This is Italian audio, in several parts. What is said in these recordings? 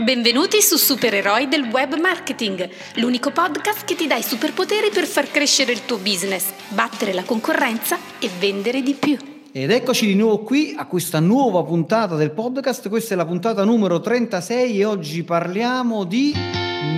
Benvenuti su Supereroi del Web Marketing, l'unico podcast che ti dà i superpoteri per far crescere il tuo business, battere la concorrenza e vendere di più. Ed eccoci di nuovo qui a questa nuova puntata del podcast, questa è la puntata numero 36 e oggi parliamo di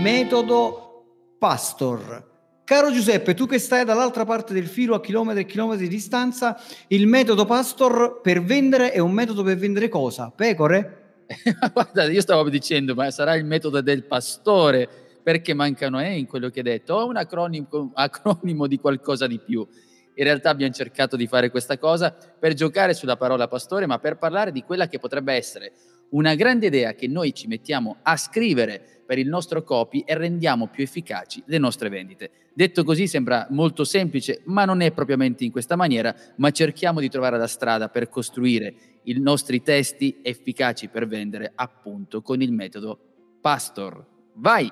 metodo Pastor. Caro Giuseppe, tu che stai dall'altra parte del filo a chilometri e chilometri di distanza, il metodo Pastor per vendere è un metodo per vendere cosa? Pecore? Guarda, io stavo dicendo, ma sarà il metodo del pastore, perché mancano E in quello che hai detto, o un acronimo, acronimo di qualcosa di più. In realtà abbiamo cercato di fare questa cosa per giocare sulla parola pastore, ma per parlare di quella che potrebbe essere una grande idea che noi ci mettiamo a scrivere per il nostro copy e rendiamo più efficaci le nostre vendite. Detto così sembra molto semplice, ma non è propriamente in questa maniera, ma cerchiamo di trovare la strada per costruire i nostri testi efficaci per vendere appunto con il metodo Pastor. Vai!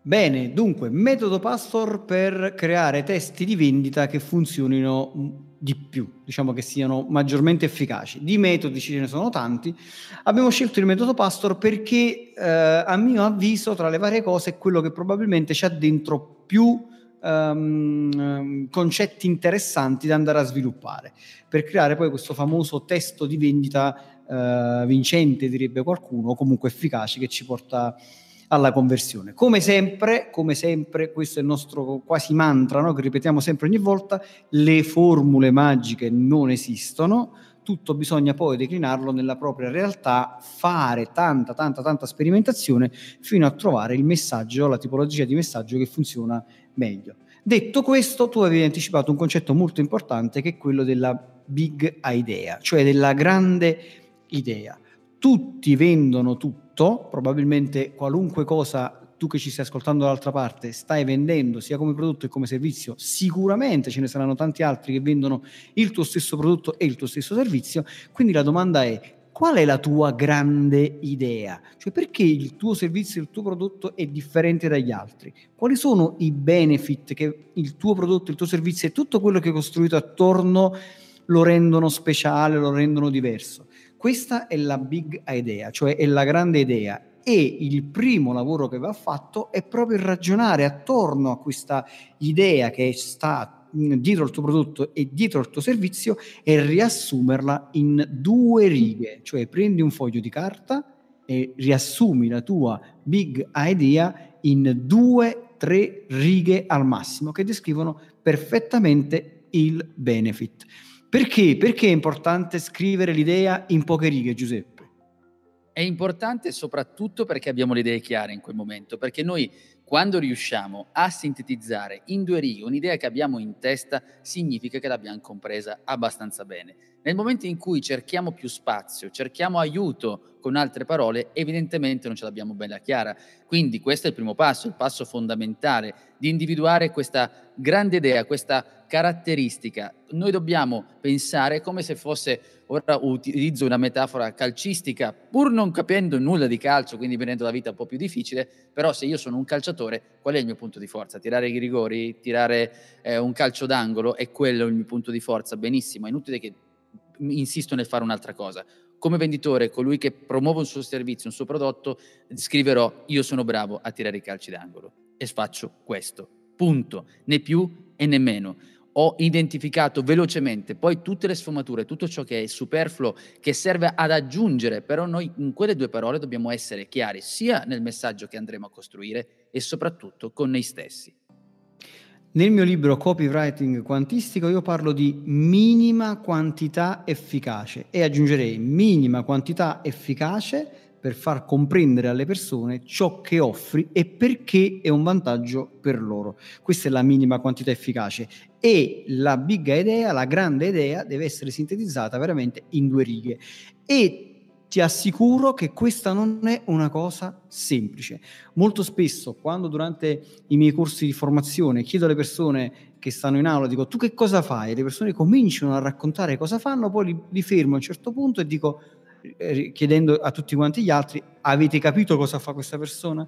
Bene, dunque, metodo Pastor per creare testi di vendita che funzionino di più, diciamo che siano maggiormente efficaci. Di metodi ce ne sono tanti. Abbiamo scelto il metodo Pastor perché eh, a mio avviso tra le varie cose è quello che probabilmente c'ha dentro più um, concetti interessanti da andare a sviluppare per creare poi questo famoso testo di vendita uh, vincente, direbbe qualcuno, o comunque efficace che ci porta alla conversione. Come sempre, come sempre, questo è il nostro quasi mantra, no? che ripetiamo sempre ogni volta, le formule magiche non esistono, tutto bisogna poi declinarlo nella propria realtà, fare tanta, tanta, tanta sperimentazione fino a trovare il messaggio, la tipologia di messaggio che funziona meglio. Detto questo, tu avevi anticipato un concetto molto importante che è quello della big idea, cioè della grande idea. Tutti vendono tutto, probabilmente qualunque cosa tu che ci stai ascoltando dall'altra parte stai vendendo sia come prodotto che come servizio, sicuramente ce ne saranno tanti altri che vendono il tuo stesso prodotto e il tuo stesso servizio, quindi la domanda è qual è la tua grande idea? Cioè perché il tuo servizio, il tuo prodotto è differente dagli altri? Quali sono i benefit che il tuo prodotto, il tuo servizio e tutto quello che hai costruito attorno lo rendono speciale, lo rendono diverso? Questa è la big idea, cioè è la grande idea e il primo lavoro che va fatto è proprio ragionare attorno a questa idea che sta dietro il tuo prodotto e dietro il tuo servizio e riassumerla in due righe, cioè prendi un foglio di carta e riassumi la tua big idea in due, tre righe al massimo che descrivono perfettamente il benefit. Perché? Perché è importante scrivere l'idea in poche righe, Giuseppe? È importante soprattutto perché abbiamo le idee chiare in quel momento, perché noi quando riusciamo a sintetizzare in due righe un'idea che abbiamo in testa, significa che l'abbiamo compresa abbastanza bene. Nel momento in cui cerchiamo più spazio, cerchiamo aiuto con altre parole, evidentemente non ce l'abbiamo bella chiara. Quindi questo è il primo passo, il passo fondamentale di individuare questa grande idea, questa caratteristica. Noi dobbiamo pensare come se fosse, ora utilizzo una metafora calcistica, pur non capendo nulla di calcio, quindi venendo la vita un po' più difficile, però se io sono un calciatore, qual è il mio punto di forza? Tirare i rigori, tirare eh, un calcio d'angolo, è quello il mio punto di forza, benissimo, è inutile che insisto nel fare un'altra cosa. Come venditore, colui che promuove un suo servizio, un suo prodotto, scriverò io sono bravo a tirare i calci d'angolo e faccio questo. Punto. Né più e né meno. Ho identificato velocemente poi tutte le sfumature, tutto ciò che è superfluo, che serve ad aggiungere, però noi in quelle due parole dobbiamo essere chiari sia nel messaggio che andremo a costruire e soprattutto con noi stessi. Nel mio libro Copywriting Quantistico io parlo di minima quantità efficace e aggiungerei minima quantità efficace per far comprendere alle persone ciò che offri e perché è un vantaggio per loro. Questa è la minima quantità efficace e la big idea, la grande idea deve essere sintetizzata veramente in due righe e ti assicuro che questa non è una cosa semplice. Molto spesso, quando durante i miei corsi di formazione chiedo alle persone che stanno in aula, dico tu che cosa fai? E le persone cominciano a raccontare cosa fanno, poi li, li fermo a un certo punto e dico, eh, chiedendo a tutti quanti gli altri, avete capito cosa fa questa persona?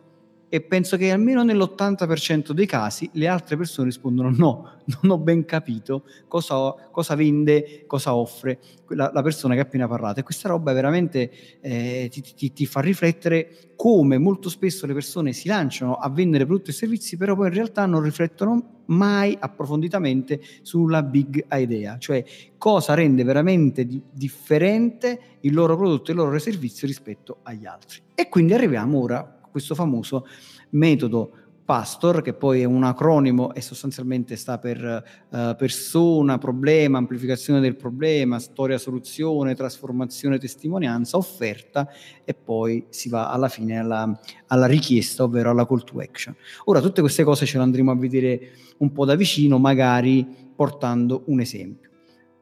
E penso che almeno nell'80% dei casi le altre persone rispondono no, non ho ben capito cosa, cosa vende, cosa offre la, la, persona che ha appena parlato e questa roba veramente eh, ti, ti, ti, fa riflettere come molto spesso le persone si lanciano a vendere prodotti e servizi però poi in realtà non riflettono mai approfonditamente sulla big idea, cioè cosa rende veramente di, differente il loro prodotto e il loro servizio rispetto agli altri. E quindi arriviamo ora questo famoso metodo PASTOR, che poi è un acronimo e sostanzialmente sta per uh, persona, problema, amplificazione del problema, storia, soluzione, trasformazione, testimonianza, offerta e poi si va alla fine alla, alla, richiesta, ovvero alla call to action. Ora, tutte queste cose ce le andremo a vedere un po' da vicino, magari portando un esempio.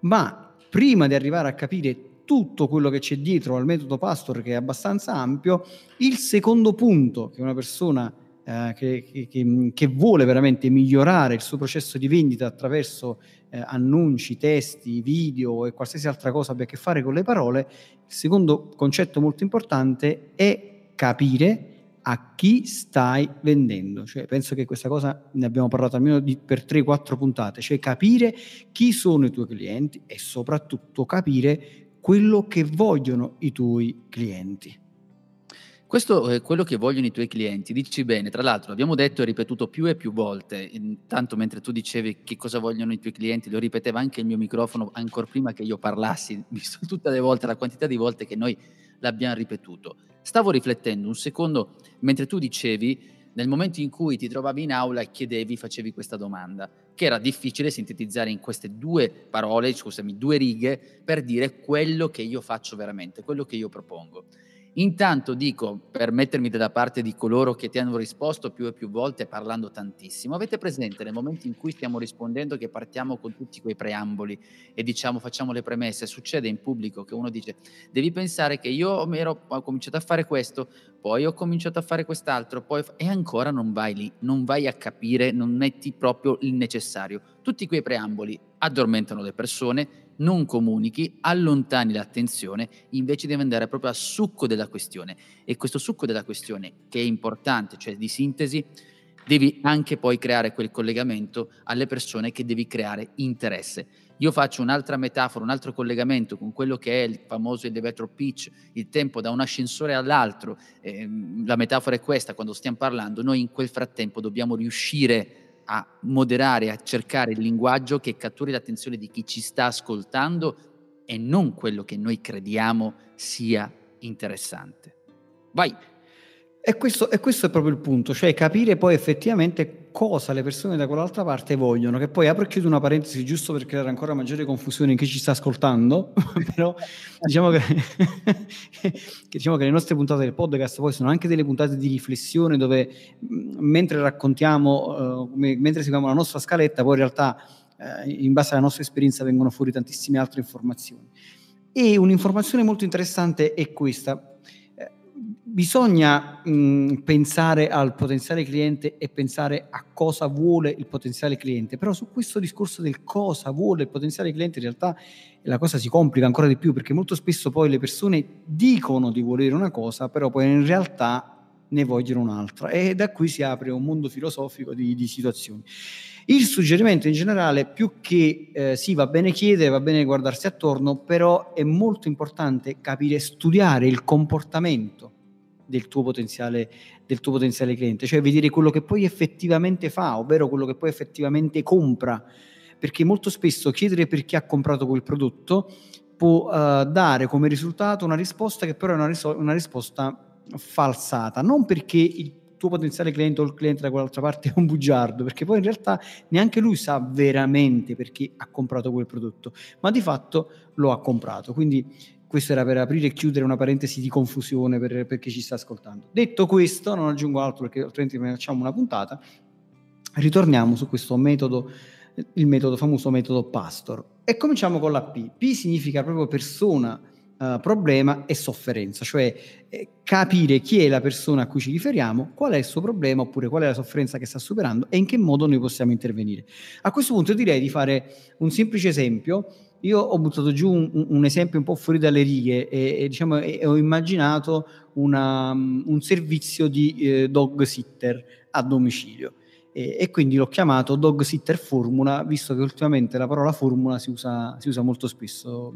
Ma prima di arrivare a capire tutto quello che c'è dietro al metodo Pastor, che è abbastanza ampio, il secondo punto che una persona eh, che, che, che, vuole veramente migliorare il suo processo di vendita attraverso eh, annunci, testi, video e qualsiasi altra cosa abbia a che fare con le parole, il secondo concetto molto importante è capire a chi stai vendendo. Cioè, penso che questa cosa ne abbiamo parlato almeno di, per 3-4 puntate, cioè capire chi sono i tuoi clienti e soprattutto capire quello che vogliono i tuoi clienti. Questo è quello che vogliono i tuoi clienti, dici bene, tra l'altro l'abbiamo detto e ripetuto più e più volte, intanto mentre tu dicevi che cosa vogliono i tuoi clienti, lo ripeteva anche il mio microfono ancora prima che io parlassi, visto tutte le volte, la quantità di volte che noi l'abbiamo ripetuto. Stavo riflettendo un secondo mentre tu dicevi nel momento in cui ti trovavi in aula e chiedevi, facevi questa domanda, che era difficile sintetizzare in queste due parole, scusami, due righe, per dire quello che io faccio veramente, quello che io propongo. Intanto dico, per mettermi dalla parte di coloro che ti hanno risposto più e più volte parlando tantissimo, avete presente nel momento in cui stiamo rispondendo che partiamo con tutti quei preamboli e diciamo facciamo le premesse, succede in pubblico che uno dice devi pensare che io ero, ho cominciato a fare questo, poi ho cominciato a fare quest'altro, poi e ancora non vai lì, non vai a capire, non metti proprio il necessario. Tutti quei preamboli addormentano le persone, non comunichi, allontani l'attenzione, invece devi andare proprio al succo della questione. E questo succo della questione, che è importante, cioè di sintesi, devi anche poi creare quel collegamento alle persone che devi creare interesse. Io faccio un'altra metafora, un altro collegamento con quello che è il famoso elevator pitch, il tempo da un ascensore all'altro. Eh, la metafora è questa, quando stiamo parlando, noi in quel frattempo dobbiamo riuscire a moderare, a cercare il linguaggio che catturi l'attenzione di chi ci sta ascoltando e non quello che noi crediamo sia interessante. Vai! E questo, e questo, è proprio il punto, cioè capire poi effettivamente cosa le persone da quell'altra parte vogliono, che poi apro e chiudo una parentesi giusto per creare ancora maggiore confusione in chi ci sta ascoltando, però diciamo che, che, diciamo che le nostre puntate del podcast poi sono anche delle puntate di riflessione dove mentre raccontiamo, uh, mentre seguiamo la nostra scaletta, poi in realtà uh, in base alla nostra esperienza vengono fuori tantissime altre informazioni. E un'informazione molto interessante è questa, bisogna mh, pensare al potenziale cliente e pensare a cosa vuole il potenziale cliente, però su questo discorso del cosa vuole il potenziale cliente in realtà la cosa si complica ancora di più perché molto spesso poi le persone dicono di volere una cosa, però poi in realtà ne vogliono un'altra e da qui si apre un mondo filosofico di, di situazioni. Il suggerimento in generale, più che eh, sì, va bene chiedere, va bene guardarsi attorno, però è molto importante capire, studiare il comportamento del tuo potenziale, del tuo potenziale cliente, cioè vedere quello che poi effettivamente fa, ovvero quello che poi effettivamente compra, perché molto spesso chiedere per chi ha comprato quel prodotto può uh, dare come risultato una risposta che però è una, riso- una risposta falsata, non perché il tuo potenziale cliente o il cliente da quell'altra parte è un bugiardo, perché poi in realtà neanche lui sa veramente perché ha comprato quel prodotto, ma di fatto lo ha comprato. Quindi questo era per aprire e chiudere una parentesi di confusione per, per chi ci sta ascoltando. Detto questo, non aggiungo altro perché altrimenti ne facciamo una puntata, ritorniamo su questo metodo, il metodo famoso metodo Pastor. E cominciamo con la P. P significa proprio persona, uh, problema e sofferenza, cioè eh, capire chi è la persona a cui ci riferiamo, qual è il suo problema oppure qual è la sofferenza che sta superando e in che modo noi possiamo intervenire. A questo punto direi di fare un semplice esempio io ho buttato giù un, un, esempio un po' fuori dalle righe e, e, diciamo, e ho immaginato una, un servizio di eh, dog sitter a domicilio. E, e, quindi l'ho chiamato dog sitter formula visto che ultimamente la parola formula si usa, si usa molto spesso.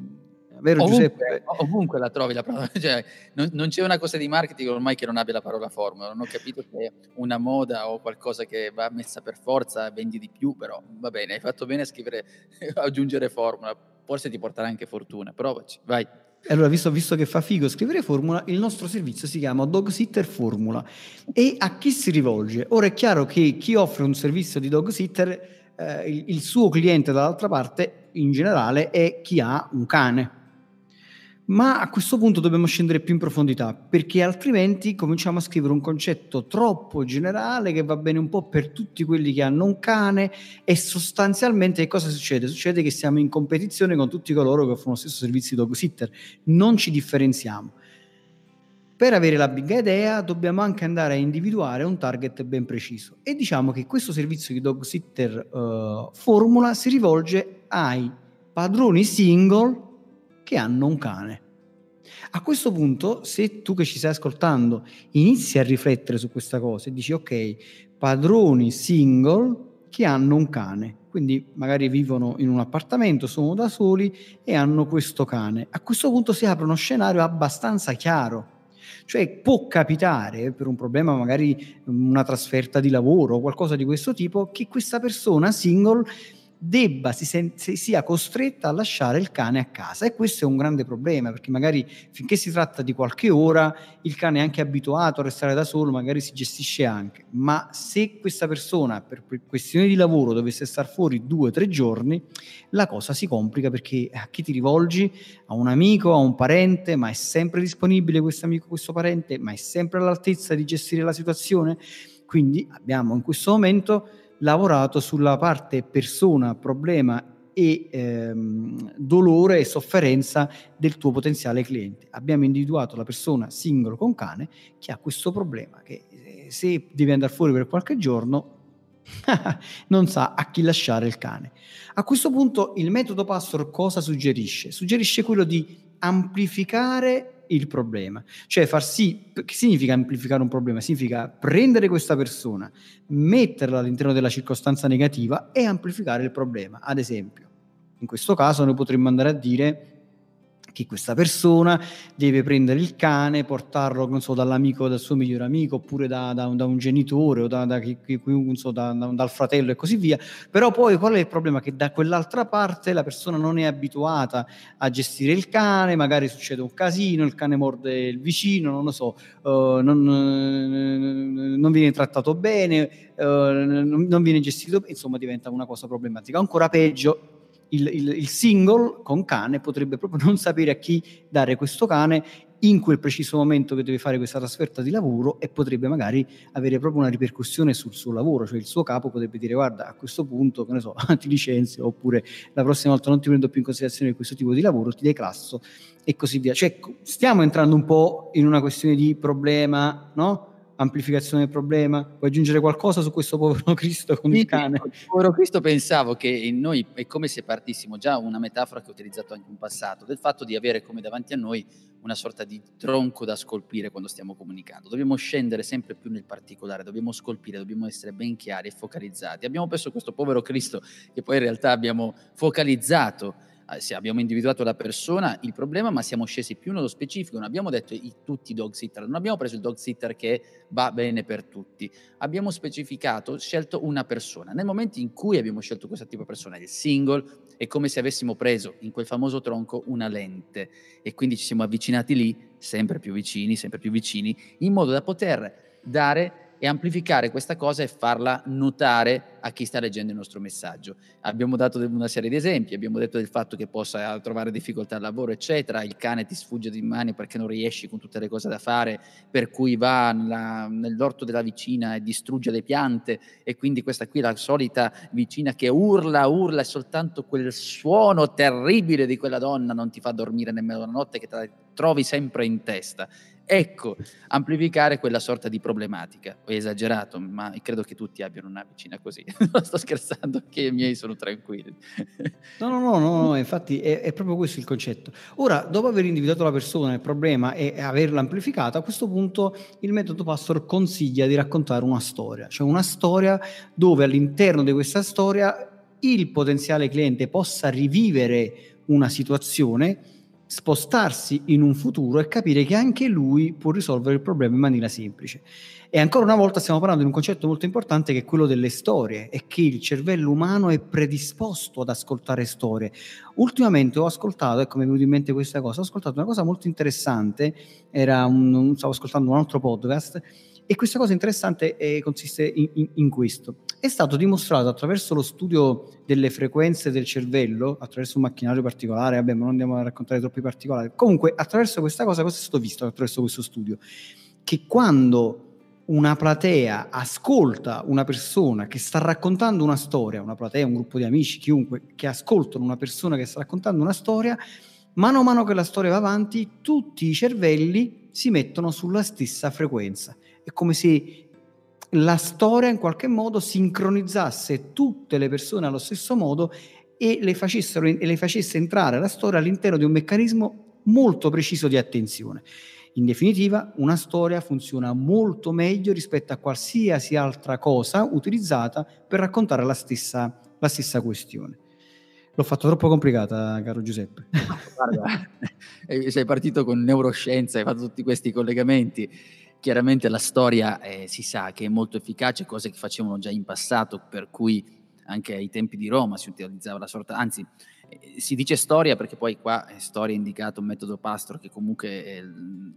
Vero ovunque, Giuseppe? Ovunque la trovi la parola, cioè, non, non, c'è una cosa di marketing ormai che non abbia la parola formula, non ho capito che è una moda o qualcosa che va messa per forza, vendi di più, però va bene, hai fatto bene a scrivere, aggiungere formula, forse ti porterà anche fortuna, provaci, vai. Allora, visto, visto, che fa figo scrivere formula, il nostro servizio si chiama Dog Sitter Formula. E a chi si rivolge? Ora è chiaro che chi offre un servizio di dog sitter, eh, il, il suo cliente dall'altra parte, in generale, è chi ha un cane ma a questo punto dobbiamo scendere più in profondità, perché altrimenti cominciamo a scrivere un concetto troppo generale che va bene un po' per tutti quelli che hanno un cane e sostanzialmente cosa succede? Succede che siamo in competizione con tutti coloro che offrono lo stesso servizio di dog sitter, non ci differenziamo. Per avere la big idea dobbiamo anche andare a individuare un target ben preciso e diciamo che questo servizio di dog sitter uh, formula si rivolge ai padroni single che hanno un cane. A questo punto, se tu che ci stai ascoltando inizi a riflettere su questa cosa e dici ok, padroni single che hanno un cane, quindi magari vivono in un appartamento, sono da soli e hanno questo cane. A questo punto si apre uno scenario abbastanza chiaro. Cioè può capitare per un problema, magari una trasferta di lavoro o qualcosa di questo tipo, che questa persona single debba, si, sen- sia costretta a lasciare il cane a casa e questo è un grande problema perché magari finché si tratta di qualche ora il cane è anche abituato a restare da solo, magari si gestisce anche, ma se questa persona per questioni di lavoro dovesse star fuori due o tre giorni, la cosa si complica perché a chi ti rivolgi? A un amico, a un parente, ma è sempre disponibile questo amico, questo parente, ma è sempre all'altezza di gestire la situazione? Quindi abbiamo in questo momento lavorato sulla parte persona, problema e ehm, dolore e sofferenza del tuo potenziale cliente. Abbiamo individuato la persona singolo con cane che ha questo problema, che eh, se deve andare fuori per qualche giorno non sa a chi lasciare il cane. A questo punto il metodo Passor cosa suggerisce? Suggerisce quello di amplificare il problema. Cioè far sì, che significa amplificare un problema? Significa prendere questa persona, metterla all'interno della circostanza negativa e amplificare il problema. Ad esempio, in questo caso noi potremmo andare a dire che questa persona deve prendere il cane, portarlo non so, dall'amico, dal suo migliore amico, oppure da, da, da un genitore o da, so, dal fratello e così via. Però poi qual è il problema? Che da quell'altra parte la persona non è abituata a gestire il cane, magari succede un casino, il cane morde il vicino, non lo so, uh, non, uh, non, viene trattato bene, uh, non viene gestito, insomma diventa una cosa problematica. Ancora peggio il, il, il single con cane potrebbe proprio non sapere a chi dare questo cane in quel preciso momento che deve fare questa trasferta di lavoro e potrebbe magari avere proprio una ripercussione sul suo lavoro, cioè il suo capo potrebbe dire guarda a questo punto, che ne so, ti licenzio oppure la prossima volta non ti prendo più in considerazione questo tipo di lavoro, ti declasso e così via. Cioè stiamo entrando un po' in una questione di problema, no? Amplificazione del problema? Puoi aggiungere qualcosa su questo povero Cristo con sì, il cane? Povero Cristo pensavo che in noi è come se partissimo, già una metafora che ho utilizzato anche in passato, del fatto di avere come davanti a noi una sorta di tronco da scolpire quando stiamo comunicando. Dobbiamo scendere sempre più nel particolare, dobbiamo scolpire, dobbiamo essere ben chiari e focalizzati. Abbiamo preso questo povero Cristo che poi in realtà abbiamo focalizzato eh, abbiamo individuato la persona, il problema, ma siamo scesi più nello specifico, non abbiamo detto i, tutti i dog sitter, non abbiamo preso il dog sitter che va bene per tutti, abbiamo specificato, scelto una persona. Nel momento in cui abbiamo scelto questo tipo di persona, il single, è come se avessimo preso in quel famoso tronco una lente. E quindi ci siamo avvicinati lì, sempre più vicini, sempre più vicini, in modo da poter dare e amplificare questa cosa e farla notare a chi sta leggendo il nostro messaggio. Abbiamo dato una serie di esempi, abbiamo detto del fatto che possa trovare difficoltà al lavoro, eccetera, il cane ti sfugge di mani perché non riesci con tutte le cose da fare, per cui va nella, nell'orto della vicina e distrugge le piante e quindi questa qui è la solita vicina che urla, urla e soltanto quel suono terribile di quella donna non ti fa dormire nemmeno la notte che te la trovi sempre in testa Ecco, amplificare quella sorta di problematica. Ho esagerato, ma credo che tutti abbiano una vicina così. non sto scherzando, che i miei sono tranquilli. no, no, no, no, no infatti è, è, proprio questo il concetto. Ora, dopo aver individuato la persona, il problema e averla amplificata, a questo punto il metodo Pastor consiglia di raccontare una storia, cioè una storia dove all'interno di questa storia il potenziale cliente possa rivivere una situazione spostarsi in un futuro e capire che anche lui può risolvere il problema in maniera semplice. E ancora una volta stiamo parlando di un concetto molto importante che è quello delle storie e che il cervello umano è predisposto ad ascoltare storie. Ultimamente ho ascoltato, ecco mi è venuta in mente questa cosa, ho ascoltato una cosa molto interessante, un, stavo ascoltando un altro podcast e questa cosa interessante eh, consiste in, in, in, questo. È stato dimostrato attraverso lo studio delle frequenze del cervello, attraverso un macchinario particolare, vabbè, ma non andiamo a raccontare troppi particolari. Comunque, attraverso questa cosa, cosa è stato visto attraverso questo studio? Che quando una platea ascolta una persona che sta raccontando una storia, una platea, un gruppo di amici, chiunque, che ascoltano una persona che sta raccontando una storia, mano a mano che la storia va avanti, tutti i cervelli si mettono sulla stessa frequenza è come se la storia in qualche modo sincronizzasse tutte le persone allo stesso modo e le, e le facesse entrare la storia all'interno di un meccanismo molto preciso di attenzione. In definitiva, una storia funziona molto meglio rispetto a qualsiasi altra cosa utilizzata per raccontare la stessa, la stessa questione. L'ho fatto troppo complicata, caro Giuseppe. Guarda, eh, sei partito con neuroscienza, hai fatto tutti questi collegamenti. Chiaramente la storia eh, si sa che è molto efficace, cose che facevano già in passato, per cui anche ai tempi di Roma si utilizzava la sorta, anzi eh, si dice storia perché poi qua è storia indicato un metodo Pastor che comunque è,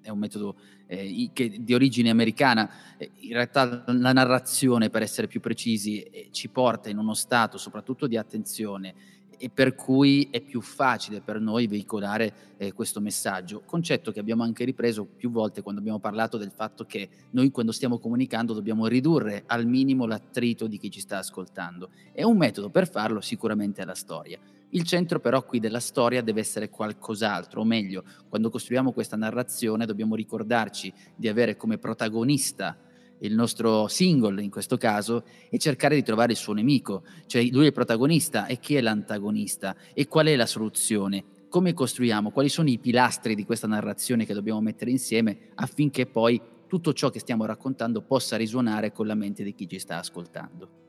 è un metodo eh, che, di origine americana, eh, in realtà la narrazione per essere più precisi eh, ci porta in uno stato soprattutto di attenzione e per cui è più facile per noi veicolare eh, questo messaggio. Concetto che abbiamo anche ripreso più volte quando abbiamo parlato del fatto che noi quando stiamo comunicando dobbiamo ridurre al minimo l'attrito di chi ci sta ascoltando. E un metodo per farlo sicuramente è la storia. Il centro però qui della storia deve essere qualcos'altro, o meglio, quando costruiamo questa narrazione dobbiamo ricordarci di avere come protagonista il nostro single in questo caso, e cercare di trovare il suo nemico, cioè lui è il protagonista e chi è l'antagonista? E qual è la soluzione, come costruiamo, quali sono i pilastri di questa narrazione che dobbiamo mettere insieme affinché poi tutto ciò che stiamo raccontando possa risuonare con la mente di chi ci sta ascoltando.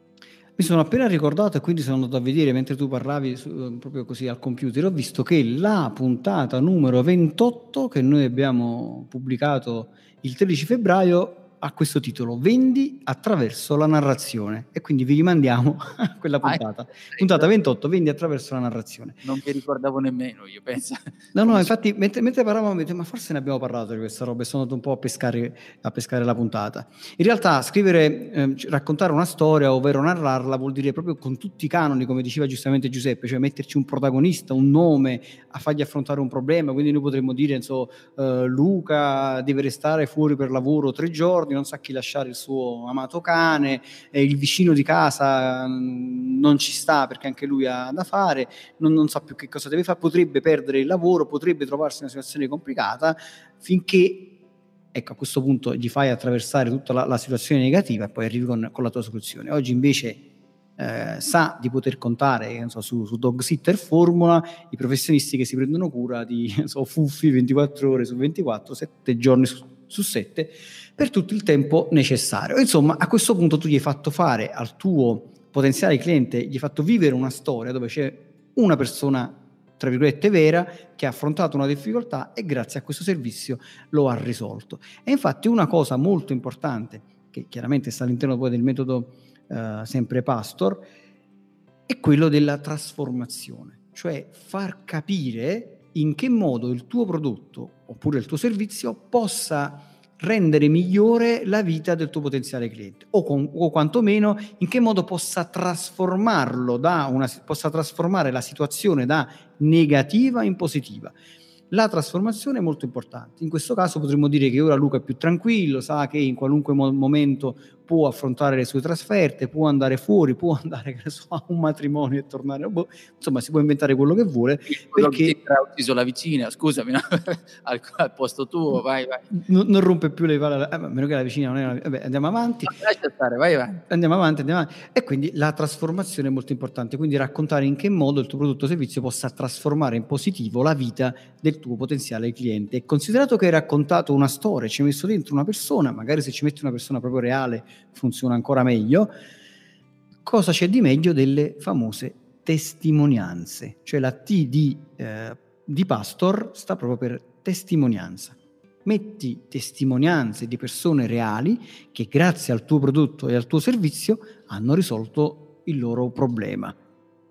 Mi sono appena ricordato e quindi sono andato a vedere mentre tu parlavi su, proprio così al computer, ho visto che la puntata numero 28 che noi abbiamo pubblicato il 13 febbraio a questo titolo, Vendi attraverso la narrazione. E quindi vi rimandiamo a quella puntata. Ah, puntata 28, Vendi attraverso la narrazione. Non mi ricordavo nemmeno, io penso. No, no, infatti, mentre, mentre parlavamo, ma forse ne abbiamo parlato di questa roba e sono andato un po' a pescare, a pescare la puntata. In realtà, scrivere, eh, raccontare una storia, ovvero narrarla, vuol dire proprio con tutti i canoni, come diceva giustamente Giuseppe, cioè metterci un protagonista, un nome, a fargli affrontare un problema. Quindi noi potremmo dire, insomma, eh, Luca deve restare fuori per lavoro tre giorni non sa chi lasciare il suo amato cane, eh, il vicino di casa mm, non ci sta perché anche lui ha da fare, non, non sa più che cosa deve fare, potrebbe perdere il lavoro, potrebbe trovarsi in una situazione complicata finché ecco, a questo punto gli fai attraversare tutta la, la situazione negativa e poi arrivi con, con, la tua soluzione. Oggi invece eh, sa di poter contare so, su, su Dog Sitter Formula i professionisti che si prendono cura di so, fuffi 24 ore su 24, 7 giorni su, su 7 per tutto il tempo necessario. Insomma, a questo punto tu gli hai fatto fare al tuo potenziale cliente, gli hai fatto vivere una storia dove c'è una persona tra virgolette vera che ha affrontato una difficoltà e grazie a questo servizio lo ha risolto. E infatti una cosa molto importante, che chiaramente sta all'interno poi del metodo eh, sempre Pastor, è quello della trasformazione, cioè far capire in che modo il tuo prodotto oppure il tuo servizio possa rendere migliore la vita del tuo potenziale cliente o, con, o quantomeno in che modo possa trasformarlo da una, possa trasformare la situazione da negativa in positiva. La trasformazione è molto importante. In questo caso potremmo dire che ora Luca è più tranquillo, sa che in qualunque mo- momento può affrontare le sue trasferte, può andare fuori, può andare so, a un matrimonio e tornare, boh, insomma si può inventare quello che vuole. Perché ha ucciso la vicina, scusami, no? al, al, posto tuo, vai, vai. Non, non rompe più le palle, a meno che la vicina non è una... Vabbè, andiamo avanti. lascia stare, vai, vai. Andiamo avanti, andiamo avanti. E quindi la trasformazione è molto importante, quindi raccontare in che modo il tuo prodotto o servizio possa trasformare in positivo la vita del tuo potenziale cliente. E considerato che hai raccontato una storia, ci hai messo dentro una persona, magari se ci metti una persona proprio reale funziona ancora meglio, cosa c'è di meglio delle famose testimonianze? Cioè la T di, eh, di Pastor sta proprio per testimonianza. Metti testimonianze di persone reali che grazie al tuo prodotto e al tuo servizio hanno risolto il loro problema.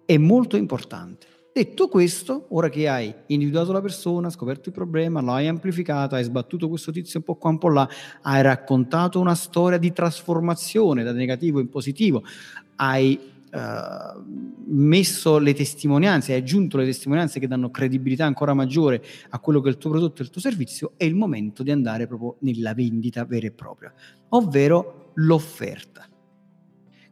È molto importante. Detto questo, ora che hai individuato la persona, scoperto il problema, l'hai amplificato, hai sbattuto questo tizio un po' qua, un po' là, hai raccontato una storia di trasformazione da negativo in positivo, hai uh, messo le testimonianze, hai aggiunto le testimonianze che danno credibilità ancora maggiore a quello che è il tuo prodotto e il tuo servizio, è il momento di andare proprio nella vendita vera e propria, ovvero l'offerta.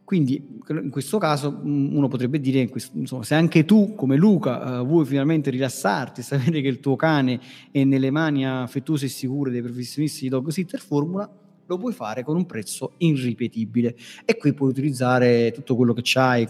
Quindi in questo caso mm, uno potrebbe dire, insomma, se anche tu come Luca uh, vuoi finalmente rilassarti, sapere che il tuo cane è nelle mani affettuose e sicure dei professionisti di Dog Sitter Formula, lo puoi fare con un prezzo irripetibile. E qui puoi utilizzare tutto quello che c'hai,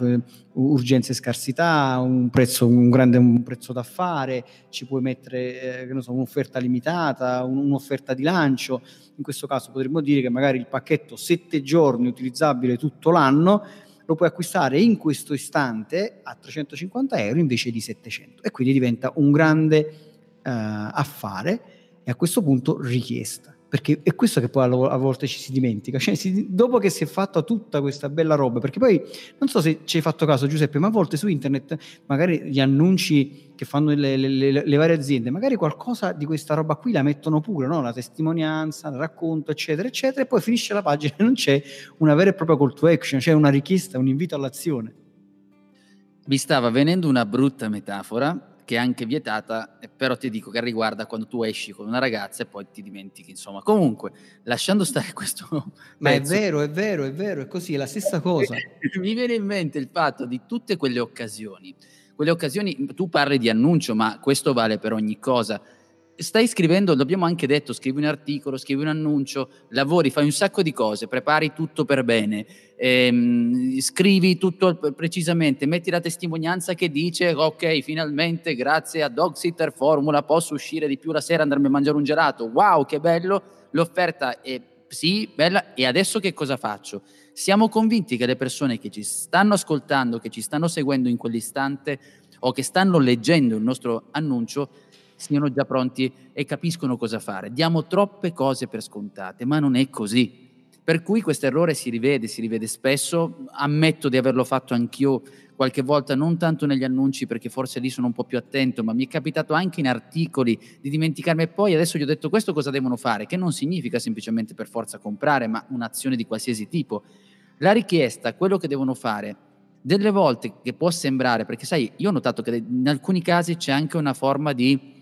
urgenza e scarsità, un prezzo, un grande un prezzo da fare, ci puoi mettere eh, so, un'offerta limitata, un'offerta di lancio, in questo caso potremmo dire che magari il pacchetto 7 giorni utilizzabile tutto l'anno lo puoi acquistare in questo istante a 350 euro invece di 700 e quindi diventa un grande eh, affare e a questo punto richiesta perché è questo che poi a volte ci si dimentica, cioè si, dopo che si è fatta tutta questa bella roba, perché poi non so se ci hai fatto caso Giuseppe, ma a volte su internet magari gli annunci che fanno le, le, le, le varie aziende, magari qualcosa di questa roba qui la mettono pure, no? la testimonianza, il racconto, eccetera, eccetera, e poi finisce la pagina e non c'è una vera e propria call to action, cioè una richiesta, un invito all'azione. Mi stava venendo una brutta metafora, che è anche vietata, però ti dico che riguarda quando tu esci con una ragazza e poi ti dimentichi, insomma. Comunque, lasciando stare questo... Ma pezzo, è vero, è vero, è vero, è così, è la stessa cosa. Mi viene in mente il fatto di tutte quelle occasioni. Quelle occasioni, tu parli di annuncio, ma questo vale per ogni cosa stai scrivendo, l'abbiamo anche detto, scrivi un articolo, scrivi un annuncio, lavori, fai un sacco di cose, prepari tutto per bene, ehm, scrivi tutto precisamente, metti la testimonianza che dice ok, finalmente grazie a Dog Sitter Formula posso uscire di più la sera, andarmi a mangiare un gelato, wow che bello, l'offerta è sì, bella, e adesso che cosa faccio? Siamo convinti che le persone che ci stanno ascoltando, che ci stanno seguendo in quell'istante o che stanno leggendo il nostro annuncio, siano già pronti e capiscono cosa fare. Diamo troppe cose per scontate, ma non è così. Per cui questo errore si rivede, si rivede spesso, ammetto di averlo fatto anch'io qualche volta, non tanto negli annunci perché forse lì sono un po' più attento, ma mi è capitato anche in articoli di dimenticarmi e poi adesso gli ho detto questo cosa devono fare, che non significa semplicemente per forza comprare, ma un'azione di qualsiasi tipo. La richiesta, quello che devono fare, delle volte che può sembrare, perché sai, io ho notato che in alcuni casi c'è anche una forma di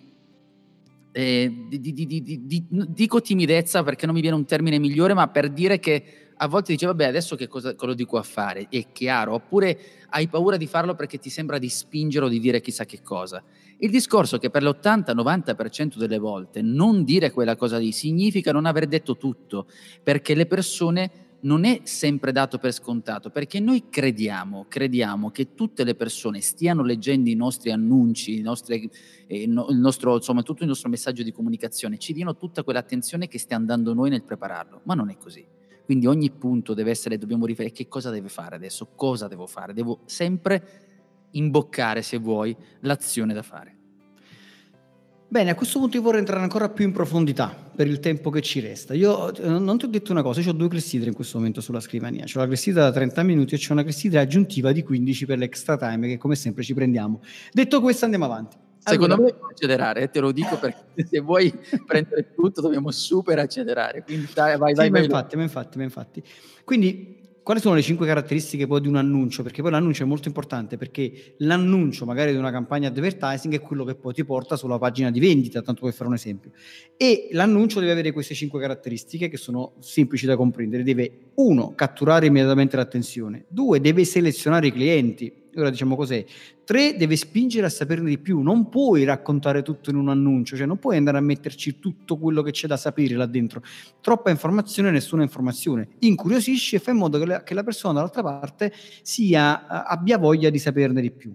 eh, di, di, di, dico timidezza perché non mi viene un termine migliore, ma per dire che a volte dice vabbè adesso che cosa, cosa dico a fare, è chiaro, oppure hai paura di farlo perché ti sembra di spingere o di dire chissà che cosa. Il discorso è che per l'80-90% delle volte non dire quella cosa lì significa non aver detto tutto, perché le persone non è sempre dato per scontato, perché noi crediamo, crediamo che tutte le persone stiano leggendo i nostri annunci, i nostri, eh, no, il nostro, insomma, tutto il nostro messaggio di comunicazione, ci diano tutta quell'attenzione che stiamo dando noi nel prepararlo, ma non è così. Quindi ogni punto deve essere, dobbiamo riferire che cosa deve fare adesso, cosa devo fare, devo sempre imboccare, se vuoi, l'azione da fare. Bene, a questo punto io vorrei entrare ancora più in profondità per il tempo che ci resta. Io eh, non ti ho detto una cosa, io ho due clessidre in questo momento sulla scrivania. C'ho la clessidra da 30 minuti e c'è una clessidra aggiuntiva di 15 per l'extra time che come sempre ci prendiamo. Detto questo andiamo avanti. Secondo allora, me devo accelerare, te lo dico perché se vuoi prendere tutto dobbiamo super accelerare. Quindi dai, vai, vai, sì, vai. Ma infatti, ma infatti, ma infatti. Quindi quali sono le cinque caratteristiche poi di un annuncio? Perché poi l'annuncio è molto importante perché l'annuncio magari di una campagna advertising è quello che poi ti porta sulla pagina di vendita, tanto per fare un esempio. E l'annuncio deve avere queste cinque caratteristiche che sono semplici da comprendere. Deve, uno, catturare immediatamente l'attenzione. Due, deve selezionare i clienti ora diciamo cos'è, tre, deve spingere a saperne di più, non puoi raccontare tutto in un annuncio, cioè non puoi andare a metterci tutto quello che c'è da sapere là dentro, troppa informazione, nessuna informazione, incuriosisci e fai in modo che la, che la persona dall'altra parte sia, abbia voglia di saperne di più.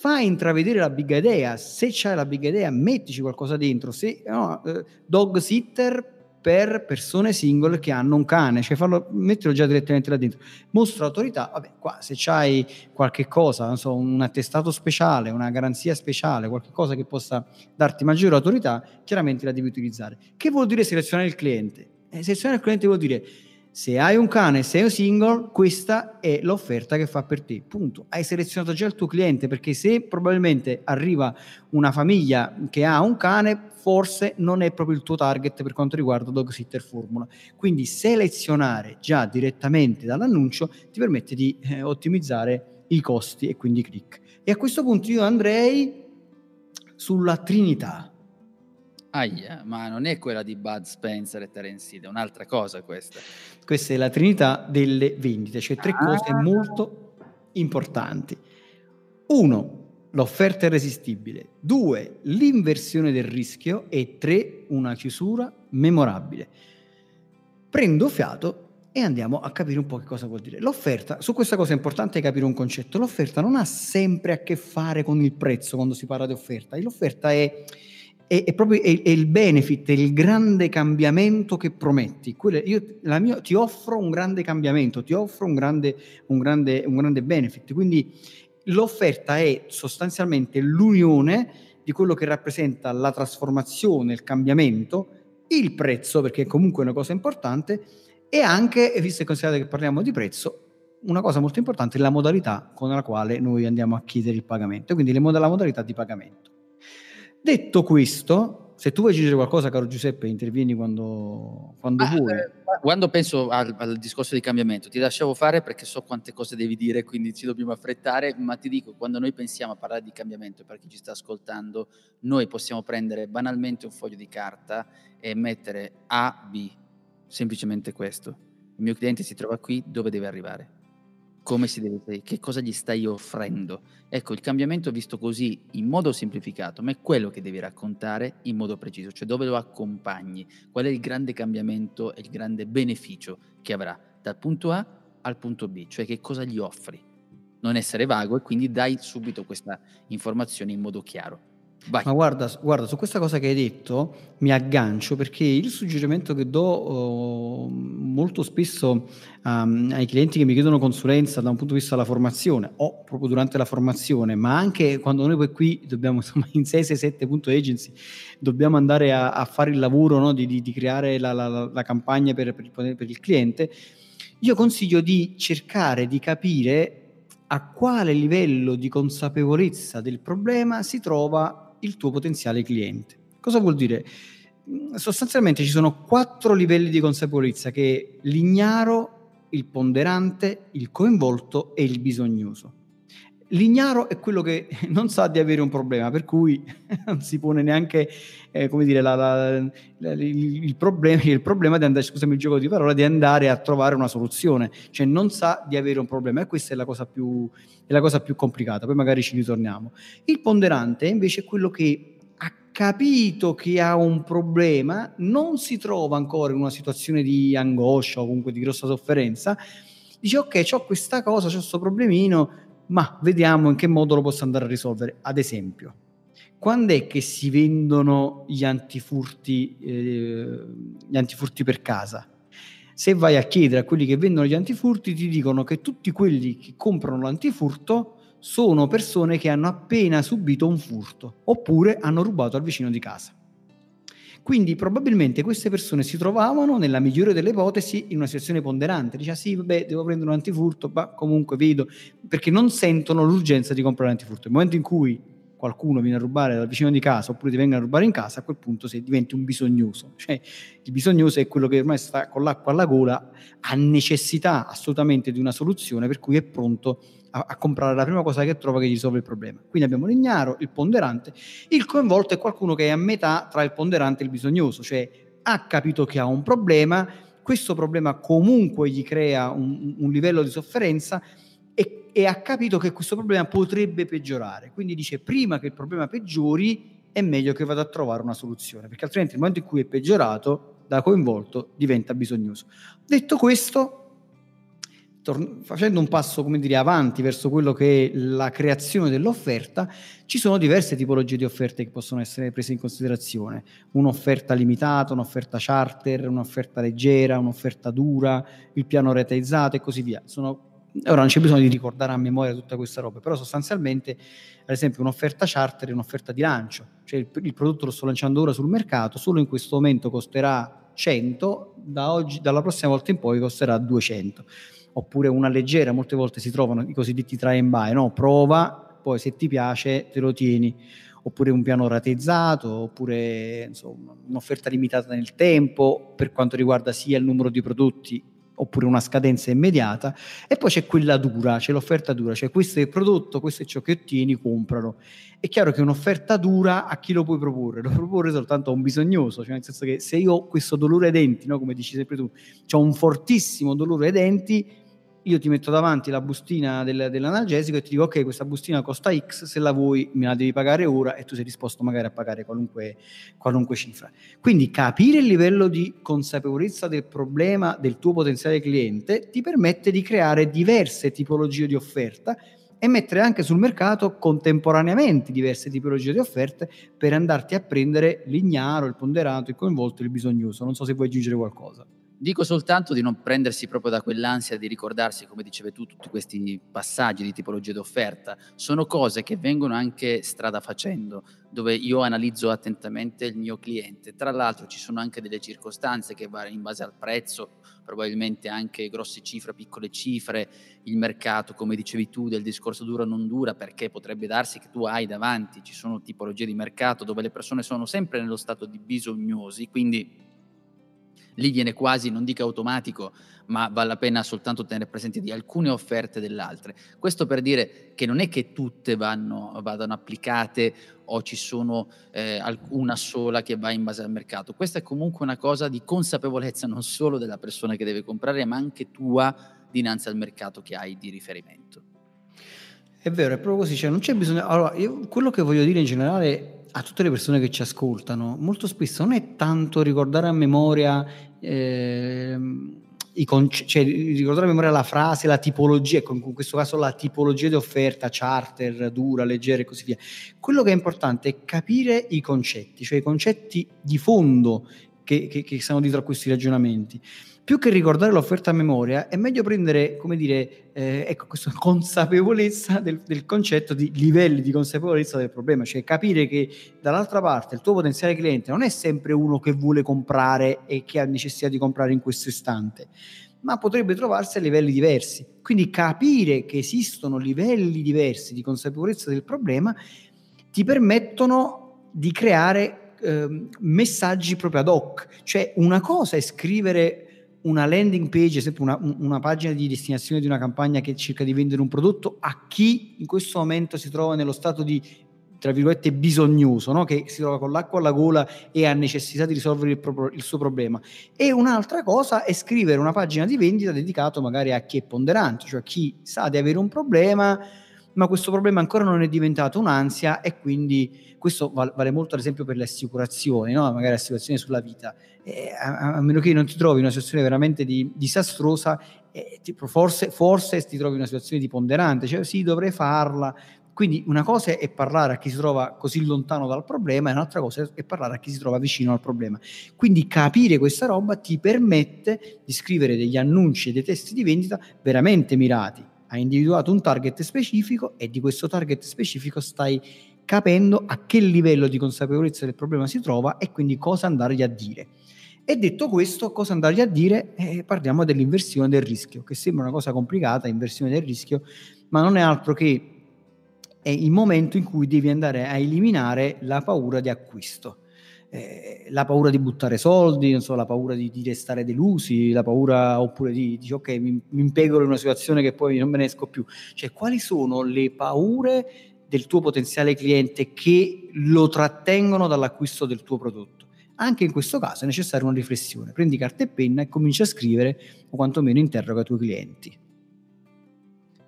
Fa intravedere la big idea. Se c'hai la big idea, mettici qualcosa dentro. Se no, eh, dog sitter per persone single che hanno un cane, cioè farlo, metterlo già direttamente là dentro. Mostra autorità, vabbè, qua se c'hai qualche cosa, so, un attestato speciale, una garanzia speciale, qualche cosa che possa darti maggiore autorità, chiaramente la devi utilizzare. Che vuol dire selezionare il cliente? Eh, selezionare il cliente vuol dire se hai un cane, sei un single, questa è l'offerta che fa per te. Punto. Hai selezionato già il tuo cliente perché se probabilmente arriva una famiglia che ha un cane, forse non è proprio il tuo target per quanto riguarda Dog Sitter Formula. Quindi selezionare già direttamente dall'annuncio ti permette di eh, ottimizzare i costi e quindi i click. E a questo punto io andrei sulla Trinità Aia, ma non è quella di Bud Spencer e Terence Hill, è un'altra cosa questa. Questa è la trinità delle vendite, cioè tre ah. cose molto importanti. Uno, l'offerta irresistibile. Due, l'inversione del rischio. E tre, una chiusura memorabile. Prendo fiato e andiamo a capire un po' che cosa vuol dire. L'offerta, su questa cosa è importante capire un concetto, l'offerta non ha sempre a che fare con il prezzo quando si parla di offerta, l'offerta è è, è proprio è, è il benefit, è il grande cambiamento che prometti. Quelle, io mia, ti offro un grande cambiamento, ti offro un grande, un, grande, un grande benefit. Quindi l'offerta è sostanzialmente l'unione di quello che rappresenta la trasformazione, il cambiamento, il prezzo, perché comunque è una cosa importante, e anche, visto e considerato che parliamo di prezzo, una cosa molto importante è la modalità con la quale noi andiamo a chiedere il pagamento, quindi la modalità di pagamento. Detto questo, se tu vuoi aggiungere qualcosa, caro Giuseppe, intervieni quando, quando ah, vuoi. Eh, quando penso al, al, discorso di cambiamento, ti lasciavo fare perché so quante cose devi dire, quindi ci dobbiamo affrettare, ma ti dico, quando noi pensiamo a parlare di cambiamento, per chi ci sta ascoltando, noi possiamo prendere banalmente un foglio di carta e mettere A, B, semplicemente questo. Il mio cliente si trova qui, dove deve arrivare? Come si deve, che cosa gli stai offrendo. Ecco, il cambiamento visto così in modo semplificato, ma è quello che devi raccontare in modo preciso, cioè dove lo accompagni, qual è il grande cambiamento e il grande beneficio che avrà dal punto A al punto B, cioè che cosa gli offri. Non essere vago e quindi dai subito questa informazione in modo chiaro. Vai. Ma guarda, guarda, su questa cosa che hai detto mi aggancio perché il suggerimento che do uh, molto spesso um, ai clienti che mi chiedono consulenza da un punto di vista della formazione o proprio durante la formazione, ma anche quando noi poi qui dobbiamo, insomma, in 667.agency dobbiamo andare a, a, fare il lavoro no, di, di, di, creare la, la, la campagna per, per, per il cliente, io consiglio di cercare di capire a quale livello di consapevolezza del problema si trova il tuo potenziale cliente. Cosa vuol dire? Sostanzialmente ci sono quattro livelli di consapevolezza che l'ignaro, il ponderante, il coinvolto e il bisognoso. L'ignaro è quello che non sa di avere un problema, per cui non si pone neanche, eh, come dire, la, la, la, il, il, problema, il, problema, di andare, scusami il gioco di parole, di andare a trovare una soluzione, cioè non sa di avere un problema e questa è la cosa più, la cosa più complicata, poi magari ci ritorniamo. Il ponderante invece è quello che ha capito che ha un problema, non si trova ancora in una situazione di angoscia o comunque di grossa sofferenza, dice ok, ho questa cosa, ho questo problemino, ma vediamo in che modo lo posso andare a risolvere. Ad esempio, quando è che si vendono gli antifurti, eh, gli antifurti per casa? Se vai a chiedere a quelli che vendono gli antifurti, ti dicono che tutti quelli che comprano l'antifurto sono persone che hanno appena subito un furto oppure hanno rubato al vicino di casa. Quindi probabilmente queste persone si trovavano, nella migliore delle ipotesi, in una situazione ponderante. Dice, ah sì, vabbè, devo prendere un antifurto, ma comunque vedo, perché non sentono l'urgenza di comprare l'antifurto. Nel momento in cui qualcuno viene a rubare dal vicino di casa oppure ti vengono a rubare in casa, a quel punto sei, diventi un bisognoso. Cioè, il bisognoso è quello che ormai sta con l'acqua alla gola, ha necessità assolutamente di una soluzione, per cui è pronto a, a comprare la prima cosa che trova che gli risolve il problema. Quindi abbiamo l'ignaro, il ponderante, il coinvolto è qualcuno che è a metà tra il ponderante e il bisognoso, cioè ha capito che ha un problema, questo problema comunque gli crea un, un livello di sofferenza, e, e ha capito che questo problema potrebbe peggiorare. Quindi dice prima che il problema peggiori è meglio che vada a trovare una soluzione, perché altrimenti nel momento in cui è peggiorato, da coinvolto, diventa bisognoso. Detto questo, tor- facendo un passo, come dire, avanti verso quello che è la creazione dell'offerta, ci sono diverse tipologie di offerte che possono essere prese in considerazione. Un'offerta limitata, un'offerta charter, un'offerta leggera, un'offerta dura, il piano reteizzato e così via. Sono Ora non c'è bisogno di ricordare a memoria tutta questa roba, però sostanzialmente, ad esempio, un'offerta charter è un'offerta di lancio, cioè il, il, prodotto lo sto lanciando ora sul mercato, solo in questo momento costerà 100, da oggi, dalla prossima volta in poi costerà 200. Oppure una leggera, molte volte si trovano i cosiddetti try and buy, no? prova, poi se ti piace te lo tieni. Oppure un piano rateizzato, oppure insomma, un'offerta limitata nel tempo per quanto riguarda sia il numero di prodotti oppure una scadenza immediata, e poi c'è quella dura, c'è l'offerta dura, cioè questo è il prodotto, questo è ciò che ottieni, compralo. È chiaro che un'offerta dura a chi lo puoi proporre? Lo proporre soltanto a un bisognoso, cioè nel senso che se io ho questo dolore ai denti, no, come dici sempre tu, ho un fortissimo dolore ai denti, io ti metto davanti la bustina del, dell'analgesico e ti dico ok questa bustina costa X, se la vuoi me la devi pagare ora e tu sei disposto magari a pagare qualunque, qualunque cifra. Quindi capire il livello di consapevolezza del problema del tuo potenziale cliente ti permette di creare diverse tipologie di offerta e mettere anche sul mercato contemporaneamente diverse tipologie di offerte per andarti a prendere l'ignaro, il ponderato, il coinvolto, il bisognoso. Non so se vuoi aggiungere qualcosa. Dico soltanto di non prendersi proprio da quell'ansia di ricordarsi, come dicevi tu, tutti questi passaggi di tipologia d'offerta. Sono cose che vengono anche strada facendo, dove io analizzo attentamente il mio cliente. Tra l'altro ci sono anche delle circostanze che variano in base al prezzo, probabilmente anche grosse cifre, piccole cifre, il mercato, come dicevi tu, del discorso dura o non dura, perché potrebbe darsi che tu hai davanti, ci sono tipologie di mercato dove le persone sono sempre nello stato di bisognosi, quindi lì viene quasi, non dico automatico, ma vale la pena soltanto tenere presente di alcune offerte delle altre. Questo per dire che non è che tutte vanno, vadano applicate o ci sono eh, una sola che va in base al mercato. Questa è comunque una cosa di consapevolezza non solo della persona che deve comprare, ma anche tua dinanzi al mercato che hai di riferimento. È vero, è proprio così, cioè non c'è bisogno... Allora, io, quello che voglio dire in generale a tutte le persone che ci ascoltano, molto spesso non è tanto ricordare a memoria eh, conce- cioè, ricordare a memoria la frase, la tipologia, ecco, in questo caso la tipologia di offerta, charter, dura, leggera e così via. Quello che è importante è capire i concetti, cioè i concetti di fondo che, che, che stanno dietro a questi ragionamenti più che ricordare l'offerta a memoria, è meglio prendere, come dire, eh, ecco, questa consapevolezza del, del, concetto di livelli di consapevolezza del problema, cioè capire che dall'altra parte il tuo potenziale cliente non è sempre uno che vuole comprare e che ha necessità di comprare in questo istante, ma potrebbe trovarsi a livelli diversi. Quindi capire che esistono livelli diversi di consapevolezza del problema ti permettono di creare eh, messaggi proprio ad hoc, cioè una cosa è scrivere una landing page, esempio una, una, pagina di destinazione di una campagna che cerca di vendere un prodotto a chi in questo momento si trova nello stato di tra virgolette bisognoso, no? che si trova con l'acqua alla gola e ha necessità di risolvere il, pro- il, suo problema. E un'altra cosa è scrivere una pagina di vendita dedicata magari a chi è ponderante, cioè a chi sa di avere un problema, ma questo problema ancora non è diventato un'ansia e quindi questo vale, molto ad esempio per le assicurazioni, no? magari assicurazioni sulla vita eh, a, a, meno che non ti trovi in una situazione veramente di, disastrosa, eh, tipo, forse, forse ti trovi in una situazione di ponderante, cioè sì, dovrei farla. Quindi una cosa è parlare a chi si trova così lontano dal problema e un'altra cosa è parlare a chi si trova vicino al problema. Quindi capire questa roba ti permette di scrivere degli annunci e dei testi di vendita veramente mirati. Hai individuato un target specifico e di questo target specifico stai capendo a che livello di consapevolezza del problema si trova e quindi cosa andargli a dire. E detto questo, cosa andargli a dire? Eh, parliamo dell'inversione del rischio, che sembra una cosa complicata, inversione del rischio, ma non è altro che è il momento in cui devi andare a eliminare la paura di acquisto. Eh, la paura di buttare soldi, so, la paura di, di restare delusi, la paura oppure di, di ok, mi, mi impegro in una situazione che poi non me ne esco più. Cioè, quali sono le paure del tuo potenziale cliente che lo trattengono dall'acquisto del tuo prodotto? Anche in questo caso è necessaria una riflessione. Prendi carta e penna e comincia a scrivere o quantomeno interroga i tuoi clienti.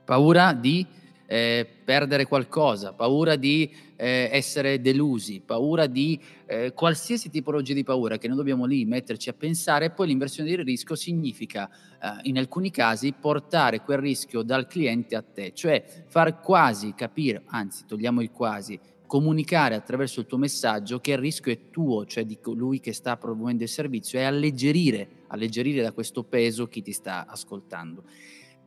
Paura di eh, perdere qualcosa, paura di eh, essere delusi, paura di eh, qualsiasi tipologia di paura che noi dobbiamo lì metterci a pensare, poi l'inversione del rischio significa eh, in alcuni casi portare quel rischio dal cliente a te, cioè far quasi capire, anzi togliamo il quasi, comunicare attraverso il tuo messaggio che il rischio è tuo, cioè di colui che sta promuovendo il servizio, e alleggerire, alleggerire da questo peso chi ti sta ascoltando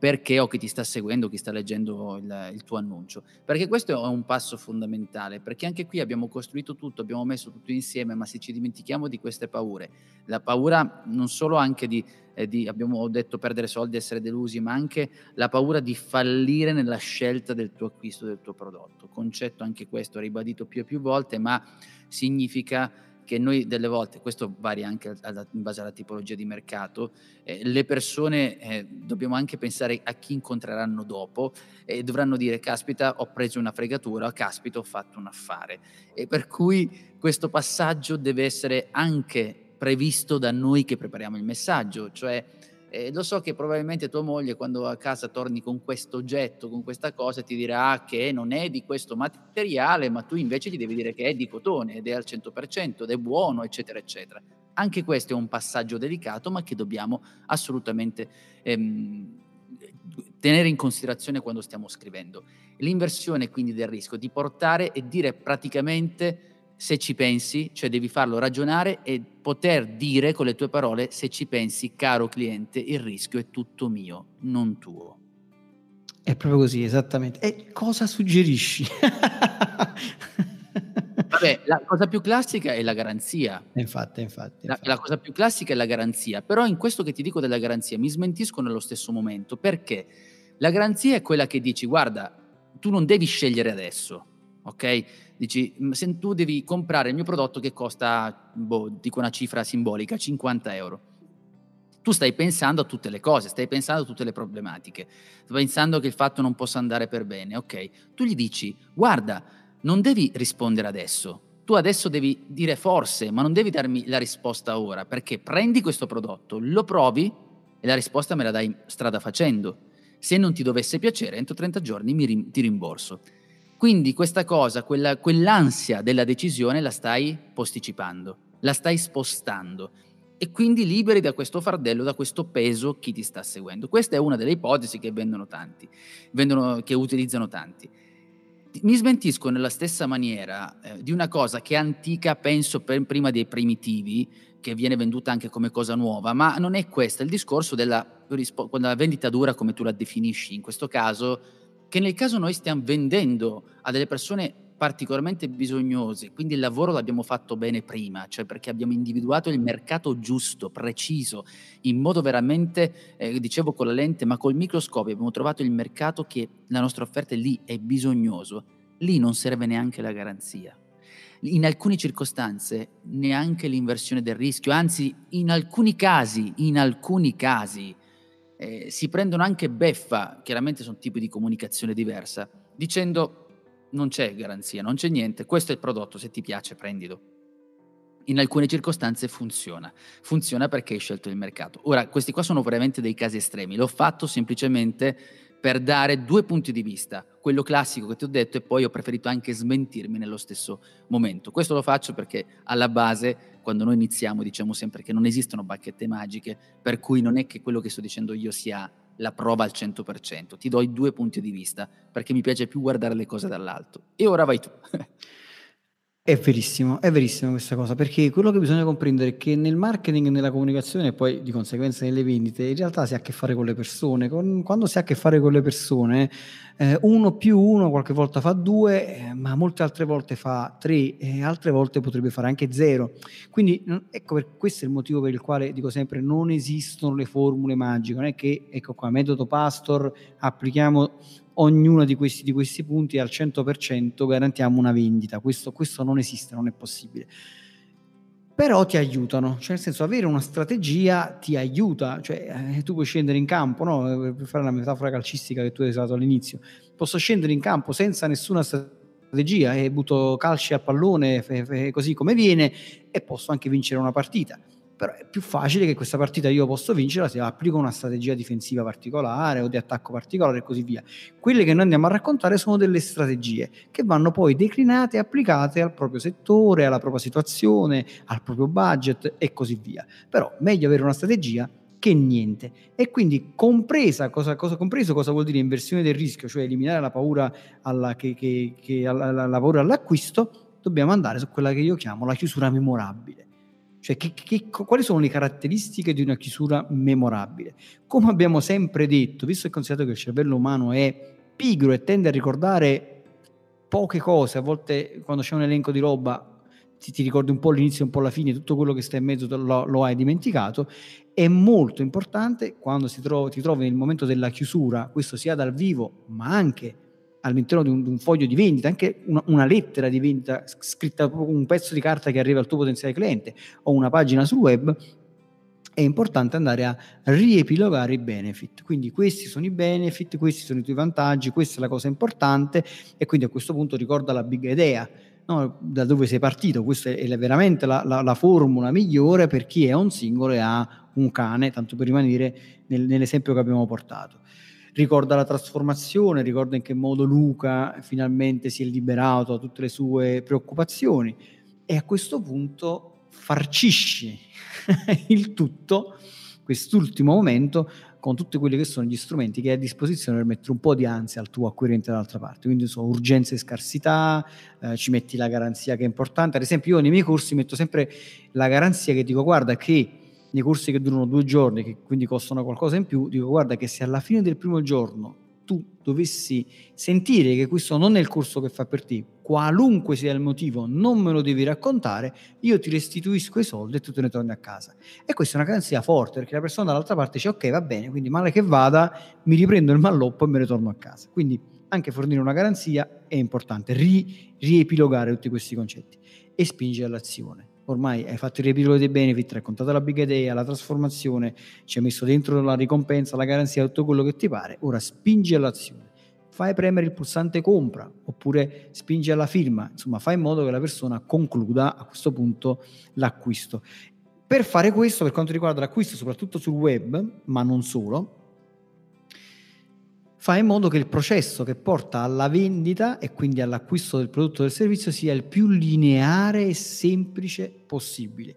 perché o chi ti sta seguendo, chi sta leggendo il, il, tuo annuncio. Perché questo è un passo fondamentale, perché anche qui abbiamo costruito tutto, abbiamo messo tutto insieme, ma se ci dimentichiamo di queste paure, la paura non solo anche di, eh, di abbiamo detto, perdere soldi, essere delusi, ma anche la paura di fallire nella scelta del tuo acquisto del tuo prodotto. Concetto anche questo ribadito più e più volte, ma significa che noi delle volte, questo varia anche alla, in base alla tipologia di mercato, eh, le persone eh, dobbiamo anche pensare a chi incontreranno dopo e dovranno dire caspita ho preso una fregatura, caspita ho fatto un affare. E per cui questo passaggio deve essere anche previsto da noi che prepariamo il messaggio, cioè eh, lo so che probabilmente tua moglie quando a casa torni con questo oggetto, con questa cosa, ti dirà che non è di questo materiale, ma tu invece gli devi dire che è di cotone ed è al 100% ed è buono, eccetera, eccetera. Anche questo è un passaggio delicato, ma che dobbiamo assolutamente ehm, tenere in considerazione quando stiamo scrivendo. L'inversione quindi del rischio di portare e dire praticamente se ci pensi, cioè devi farlo ragionare e poter dire con le tue parole se ci pensi, caro cliente, il rischio è tutto mio, non tuo. È proprio così, esattamente. E cosa suggerisci? Vabbè, la cosa più classica è la garanzia. Infatti, infatti, infatti. La, la, cosa più classica è la garanzia, però in questo che ti dico della garanzia mi smentisco nello stesso momento, perché la garanzia è quella che dici, guarda, tu non devi scegliere adesso, ok? Dici, se tu devi comprare il mio prodotto che costa, boh, dico una cifra simbolica, 50 euro. Tu stai pensando a tutte le cose, stai pensando a tutte le problematiche, stai pensando che il fatto non possa andare per bene, ok? Tu gli dici, guarda, non devi rispondere adesso, tu adesso devi dire forse, ma non devi darmi la risposta ora, perché prendi questo prodotto, lo provi e la risposta me la dai strada facendo. Se non ti dovesse piacere, entro 30 giorni mi, ti rimborso. Quindi questa cosa, quella, quell'ansia della decisione la stai posticipando, la stai spostando e quindi liberi da questo fardello, da questo peso chi ti sta seguendo. Questa è una delle ipotesi che vendono tanti, vendono, che utilizzano tanti. Mi smentisco nella stessa maniera eh, di una cosa che è antica, penso per, prima dei primitivi, che viene venduta anche come cosa nuova, ma non è questo, è il discorso della, della vendita dura come tu la definisci, in questo caso che nel caso noi stiamo vendendo a delle persone particolarmente bisognose, quindi il lavoro l'abbiamo fatto bene prima, cioè perché abbiamo individuato il mercato giusto, preciso, in modo veramente, eh, dicevo con la lente, ma col microscopio abbiamo trovato il mercato che la nostra offerta è lì, è bisognoso, lì non serve neanche la garanzia. In alcune circostanze neanche l'inversione del rischio, anzi in alcuni casi, in alcuni casi, eh, si prendono anche beffa, chiaramente sono tipi di comunicazione diversa, dicendo non c'è garanzia, non c'è niente, questo è il prodotto, se ti piace prendilo. In alcune circostanze funziona, funziona perché hai scelto il mercato. Ora, questi qua sono veramente dei casi estremi, l'ho fatto semplicemente per dare due punti di vista, quello classico che ti ho detto e poi ho preferito anche smentirmi nello stesso momento. Questo lo faccio perché alla base, quando noi iniziamo, diciamo sempre che non esistono bacchette magiche, per cui non è che quello che sto dicendo io sia la prova al 100%, ti do i due punti di vista perché mi piace più guardare le cose dall'alto. E ora vai tu. È verissimo, è verissimo questa cosa, perché quello che bisogna comprendere è che nel marketing, nella comunicazione e poi di conseguenza nelle vendite, in realtà si ha a che fare con le persone. Con, quando si ha a che fare con le persone, eh, uno più uno qualche volta fa due, eh, ma molte altre volte fa tre e altre volte potrebbe fare anche zero. Quindi ecco, per, questo è il motivo per il quale dico sempre non esistono le formule magiche, non è che, ecco qua, metodo Pastor, applichiamo ognuno di questi, di questi punti al 100% garantiamo una vendita. Questo, questo non esiste, non è possibile però ti aiutano, cioè nel senso avere una strategia ti aiuta, cioè eh, tu puoi scendere in campo, no? per fare la metafora calcistica che tu hai usato all'inizio, posso scendere in campo senza nessuna strategia e butto calci al pallone così come viene e posso anche vincere una partita però è più facile che questa partita io posso vincerla se applico una strategia difensiva particolare o di attacco particolare e così via. Quelle che noi andiamo a raccontare sono delle strategie che vanno poi declinate e applicate al proprio settore, alla propria situazione, al proprio budget e così via. Però meglio avere una strategia che niente. E quindi compresa, cosa, cosa, compreso cosa vuol dire inversione del rischio, cioè eliminare la paura, alla, che, che, che, alla, la paura all'acquisto, dobbiamo andare su quella che io chiamo la chiusura memorabile cioè, che, che, quali sono le caratteristiche di una chiusura memorabile? Come abbiamo sempre detto, visto e considerato che il cervello umano è pigro e tende a ricordare poche cose, a volte quando c'è un elenco di roba ti, ti ricordi un po' l'inizio un po' la fine, tutto quello che sta in mezzo lo, lo hai dimenticato, è molto importante quando si trova, ti trovi nel momento della chiusura, questo sia dal vivo ma anche all'interno di un, di un, foglio di vendita, anche una, una, lettera di vendita scritta proprio un pezzo di carta che arriva al tuo potenziale cliente o una pagina sul web, è importante andare a riepilogare i benefit. Quindi questi sono i benefit, questi sono i tuoi vantaggi, questa è la cosa importante e quindi a questo punto ricorda la big idea. No, da dove sei partito, questa è veramente la, la, la, formula migliore per chi è un singolo e ha un cane, tanto per rimanere nel, nell'esempio che abbiamo portato ricorda la trasformazione, ricorda in che modo Luca finalmente si è liberato da tutte le sue preoccupazioni e a questo punto farcisce il tutto, quest'ultimo momento, con tutti quelli che sono gli strumenti che hai a disposizione per mettere un po' di ansia al tuo acquirente dall'altra parte. Quindi sono urgenza e scarsità, eh, ci metti la garanzia che è importante. Ad esempio io nei miei corsi metto sempre la garanzia che dico guarda che nei corsi che durano due giorni, che quindi costano qualcosa in più, dico guarda che se alla fine del primo giorno tu dovessi sentire che questo non è il corso che fa per te, qualunque sia il motivo, non me lo devi raccontare, io ti restituisco i soldi e tu te ne torni a casa. E questa è una garanzia forte perché la persona dall'altra parte dice ok va bene, quindi male che vada, mi riprendo il malloppo e me ne torno a casa. Quindi anche fornire una garanzia è importante, ri, riepilogare tutti questi concetti e spingere all'azione ormai hai fatto il riepilogo dei benefit, hai contato la big idea, la trasformazione, ci hai messo dentro la ricompensa, la garanzia, tutto quello che ti pare, ora spingi all'azione. Fai premere il pulsante compra oppure spingi alla firma, insomma fai in modo che la persona concluda a questo punto l'acquisto. Per fare questo, per quanto riguarda l'acquisto, soprattutto sul web, ma non solo, fa in modo che il processo che porta alla vendita e quindi all'acquisto del prodotto o del servizio sia il più lineare e semplice possibile.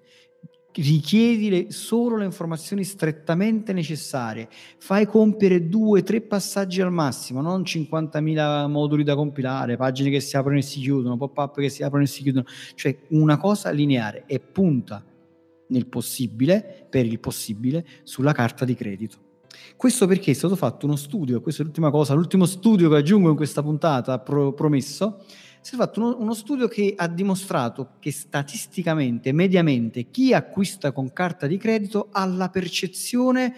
Richiedi solo le informazioni strettamente necessarie, fai compiere due, tre passaggi al massimo, non 50.000 moduli da compilare, pagine che si aprono e si chiudono, pop-up che si aprono e si chiudono, cioè una cosa lineare e punta nel possibile, per il possibile, sulla carta di credito. Questo perché è stato fatto uno studio, questa è l'ultima cosa, l'ultimo studio che aggiungo in questa puntata, pro, promesso, è stato fatto uno, uno, studio che ha dimostrato che statisticamente, mediamente, chi acquista con carta di credito ha la percezione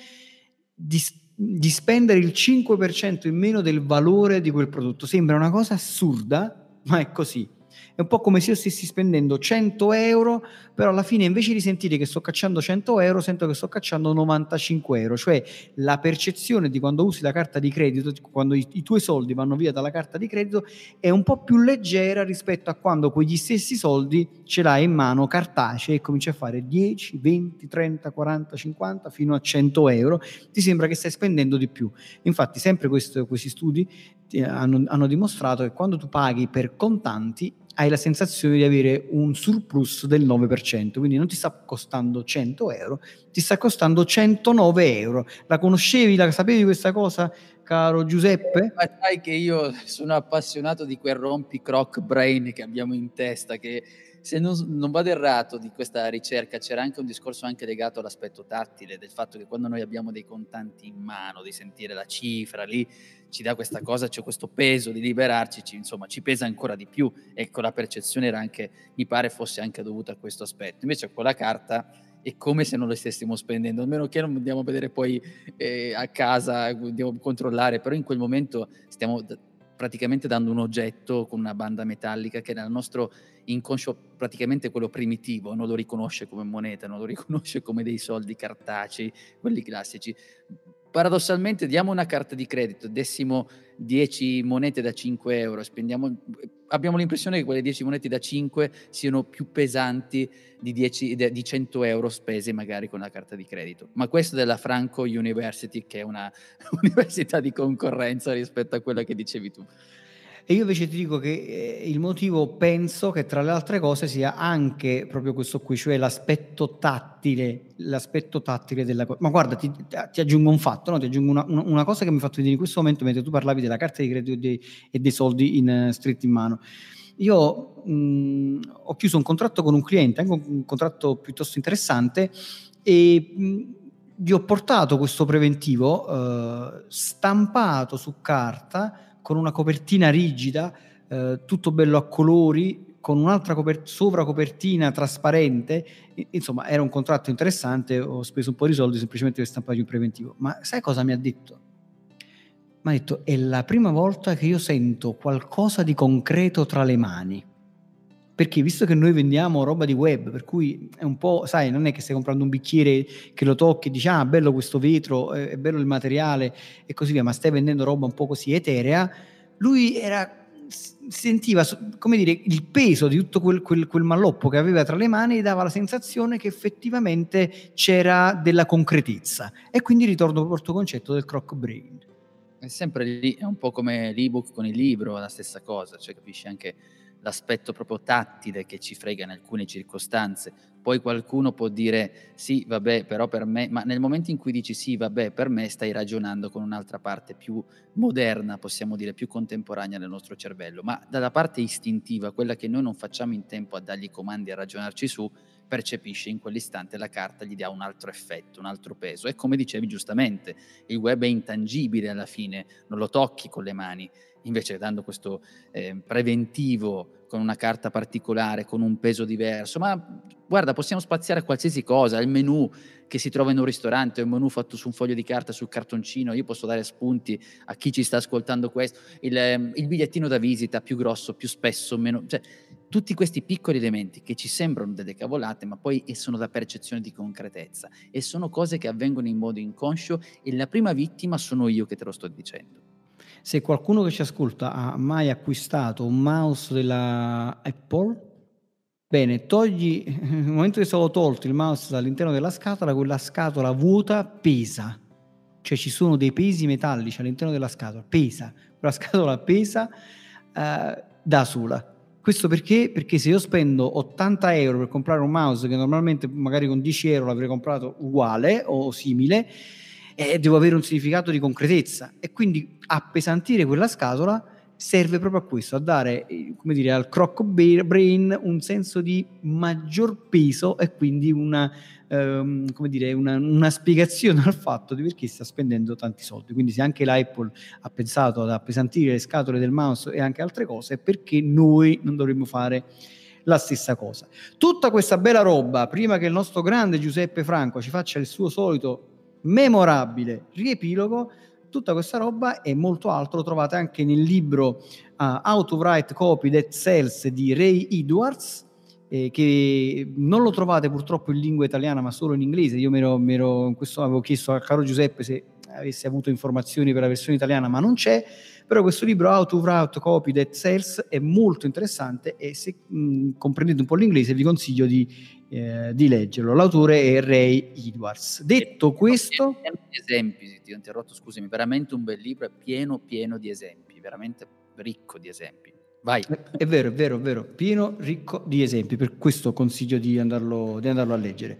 di, di spendere il 5% in meno del valore di quel prodotto. Sembra una cosa assurda, ma è così è un po' come se io stessi spendendo 100 euro, però alla fine invece di sentire che sto cacciando 100 euro, sento che sto cacciando 95 euro, cioè la percezione di quando usi la carta di credito, quando i, i tuoi soldi vanno via dalla carta di credito, è un po' più leggera rispetto a quando quegli stessi soldi ce l'hai in mano cartacei e cominci a fare 10, 20, 30, 40, 50 fino a 100 euro, ti sembra che stai spendendo di più. Infatti sempre questo, questi studi hanno, hanno dimostrato che quando tu paghi per contanti hai la sensazione di avere un surplus del 9%, quindi non ti sta costando 100 euro, ti sta costando 109 euro. La conoscevi, la sapevi questa cosa, caro Giuseppe? Ma sai che io sono appassionato di quel rompi croc brain che abbiamo in testa, che se non, non, vado errato di questa ricerca c'era anche un discorso anche legato all'aspetto tattile, del fatto che quando noi abbiamo dei contanti in mano, di sentire la cifra lì, ci dà questa cosa, c'è questo peso di liberarci, ci, insomma ci pesa ancora di più. Ecco, la percezione era anche, mi pare fosse anche dovuta a questo aspetto. Invece con la carta è come se non lo stessimo spendendo, a meno che non andiamo a vedere poi eh, a casa, andiamo a controllare, però in quel momento stiamo praticamente dando un oggetto con una banda metallica che nel nostro inconscio praticamente quello primitivo, non lo riconosce come moneta, non lo riconosce come dei soldi cartacei, quelli classici. Paradossalmente diamo una carta di credito, dessimo 10 monete da 5 euro, spendiamo, abbiamo l'impressione che quelle 10 monete da 5 siano più pesanti di, 10, di 100 euro spese magari con la carta di credito. Ma questo della Franco University, che è una università di concorrenza rispetto a quella che dicevi tu. E io invece ti dico che eh, il motivo penso che tra le altre cose sia anche proprio questo qui, cioè l'aspetto tattile, l'aspetto tattile della cosa. Ma guarda, ti, ti, aggiungo un fatto, no? ti aggiungo una, una, cosa che mi ha fatto vedere in questo momento mentre tu parlavi della carta di credito e dei, e dei soldi in, uh, stretti in mano. Io mh, ho chiuso un contratto con un cliente, anche un contratto piuttosto interessante, e mh, gli ho portato questo preventivo uh, stampato su carta con una copertina rigida, eh, tutto bello a colori, con un'altra copert- sovracopertina trasparente. Insomma, era un contratto interessante, ho speso un po' di soldi semplicemente per stampare un preventivo. Ma sai cosa mi ha detto? Mi ha detto, è la prima volta che io sento qualcosa di concreto tra le mani. Perché visto che noi vendiamo roba di web, per cui è un po', sai, non è che stai comprando un bicchiere che lo tocchi e dici, ah, bello questo vetro, è bello il materiale e così via, ma stai vendendo roba un po' così eterea, lui era sentiva come dire il peso di tutto quel, quel, quel, malloppo che aveva tra le mani e dava la sensazione che effettivamente c'era della concretezza. E quindi ritorno al tuo concetto del croc brain. È sempre lì è un po' come l'ebook con il libro la stessa cosa cioè capisci anche l'aspetto proprio tattile che ci frega in alcune circostanze. Poi qualcuno può dire sì, vabbè, però per me, ma nel momento in cui dici sì, vabbè, per me stai ragionando con un'altra parte più moderna, possiamo dire più contemporanea del nostro cervello, ma dalla parte istintiva, quella che noi non facciamo in tempo a dargli comandi a ragionarci su, percepisce in quell'istante la carta gli dà un altro effetto, un altro peso. E come dicevi giustamente, il web è intangibile alla fine, non lo tocchi con le mani, invece dando questo eh, preventivo con una carta particolare, con un peso diverso, ma guarda, possiamo spaziare qualsiasi cosa, il menù che si trova in un ristorante, un menù fatto su un foglio di carta, sul cartoncino, io posso dare spunti a chi ci sta ascoltando questo, il, ehm, il bigliettino da visita più grosso, più spesso, meno... Cioè, tutti questi piccoli elementi che ci sembrano delle cavolate, ma poi sono da percezione di concretezza e sono cose che avvengono in modo inconscio e la prima vittima sono io che te lo sto dicendo. Se qualcuno che ci ascolta ha mai acquistato un mouse della Apple, bene, togli, nel momento che stato tolto il mouse dall'interno della scatola, quella scatola vuota pesa. Cioè ci sono dei pesi metallici all'interno della scatola, pesa, quella scatola pesa eh, da sola. Questo perché? Perché se io spendo 80 euro per comprare un mouse che normalmente magari con 10 euro l'avrei comprato uguale o simile, eh, devo avere un significato di concretezza e quindi appesantire quella scatola serve proprio a questo, a dare come dire, al croc brain un senso di maggior peso e quindi una, ehm, come dire, una, una, spiegazione al fatto di perché sta spendendo tanti soldi. Quindi se anche l'Apple ha pensato ad appesantire le scatole del mouse e anche altre cose, perché noi non dovremmo fare la stessa cosa. Tutta questa bella roba, prima che il nostro grande Giuseppe Franco ci faccia il suo solito memorabile riepilogo. Tutta questa roba e molto altro lo trovate anche nel libro uh, How to Write Copy That Sells di Ray Edwards, eh, che non lo trovate purtroppo in lingua italiana ma solo in inglese. Io mi ero, ero, questo avevo chiesto a caro Giuseppe se avesse avuto informazioni per la versione italiana, ma non c'è. Però questo libro How to Write Copy That Sells è molto interessante e se mh, comprendete un po' l'inglese vi consiglio di eh, di leggerlo. L'autore è Ray Edwards. Detto questo... Pieno di esempi, ti ho interrotto, scusami, veramente un bel libro, è pieno, pieno di esempi, veramente ricco di esempi. Vai. È vero, è vero, è vero, pieno, ricco di esempi, per questo consiglio di andarlo, di andarlo a leggere.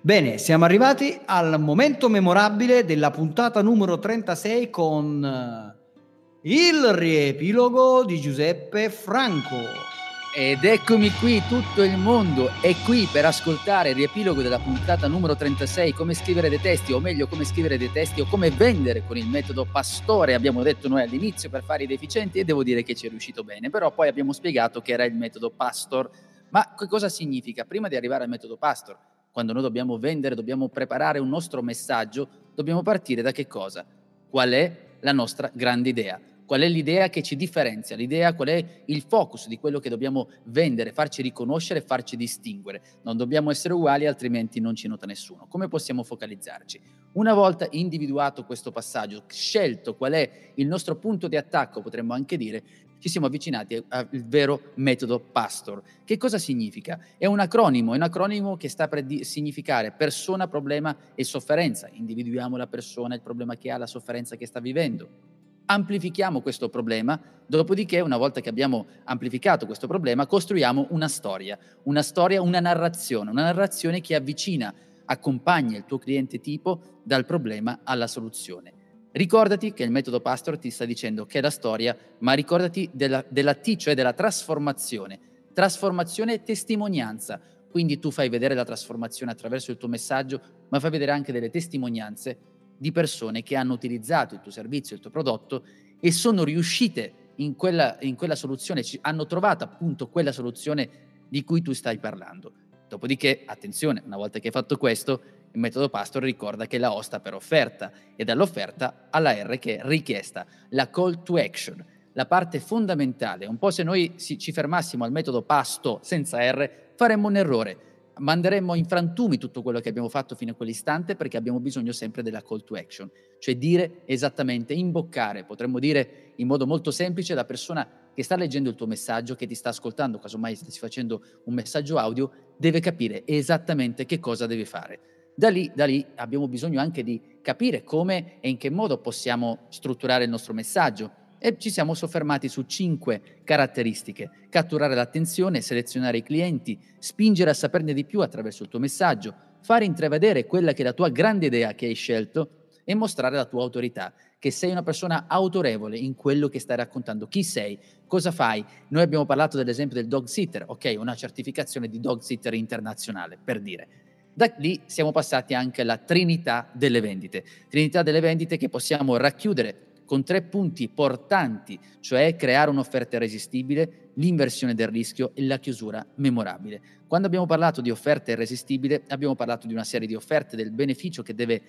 Bene, siamo arrivati al momento memorabile della puntata numero 36 con eh, il riepilogo di Giuseppe Franco. Ed eccomi qui, tutto il mondo è qui per ascoltare il riepilogo della puntata numero 36, come scrivere dei testi, o meglio come scrivere dei testi o come vendere con il metodo Pastore, abbiamo detto noi all'inizio per fare i deficienti e devo dire che ci è riuscito bene, però poi abbiamo spiegato che era il metodo Pastor. Ma che cosa significa? Prima di arrivare al metodo Pastor, quando noi dobbiamo vendere, dobbiamo preparare un nostro messaggio, dobbiamo partire da che cosa? Qual è la nostra grande idea? Qual è l'idea che ci differenzia? L'idea qual è il focus di quello che dobbiamo vendere, farci riconoscere, farci distinguere. Non dobbiamo essere uguali, altrimenti non ci nota nessuno. Come possiamo focalizzarci? Una volta individuato questo passaggio, scelto qual è il nostro punto di attacco, potremmo anche dire, ci siamo avvicinati al vero metodo Pastor. Che cosa significa? È un acronimo, è un acronimo che sta per significare persona, problema e sofferenza. Individuiamo la persona, il problema che ha, la sofferenza che sta vivendo amplifichiamo questo problema, dopodiché una volta che abbiamo amplificato questo problema costruiamo una storia, una storia, una narrazione, una narrazione che avvicina, accompagna il tuo cliente tipo dal problema alla soluzione. Ricordati che il metodo Pastor ti sta dicendo che è la storia, ma ricordati della, della T, cioè della trasformazione. Trasformazione e testimonianza. Quindi tu fai vedere la trasformazione attraverso il tuo messaggio, ma fai vedere anche delle testimonianze di persone che hanno utilizzato il tuo servizio, il tuo prodotto e sono riuscite in quella, in quella soluzione, hanno trovato appunto quella soluzione di cui tu stai parlando. Dopodiché, attenzione, una volta che hai fatto questo, il metodo Pastor ricorda che la O sta per offerta e dall'offerta alla R che è richiesta, la call to action, la parte fondamentale. Un po' se noi ci fermassimo al metodo Pasto senza R, faremmo un errore manderemmo in frantumi tutto quello che abbiamo fatto fino a quell'istante perché abbiamo bisogno sempre della call to action, cioè dire esattamente, imboccare, potremmo dire in modo molto semplice, la persona che sta leggendo il tuo messaggio, che ti sta ascoltando, casomai stessi facendo un messaggio audio, deve capire esattamente che cosa deve fare. Da lì, da lì abbiamo bisogno anche di capire come e in che modo possiamo strutturare il nostro messaggio e ci siamo soffermati su cinque caratteristiche. Catturare l'attenzione, selezionare i clienti, spingere a saperne di più attraverso il tuo messaggio, fare intravedere quella che è la tua grande idea che hai scelto e mostrare la tua autorità, che sei una persona autorevole in quello che stai raccontando. Chi sei? Cosa fai? Noi abbiamo parlato dell'esempio del dog sitter, ok, una certificazione di dog sitter internazionale, per dire. Da lì siamo passati anche alla trinità delle vendite. Trinità delle vendite che possiamo racchiudere con tre punti portanti, cioè creare un'offerta irresistibile, l'inversione del rischio e la chiusura memorabile. Quando abbiamo parlato di offerta irresistibile, abbiamo parlato di una serie di offerte, del beneficio che deve eh,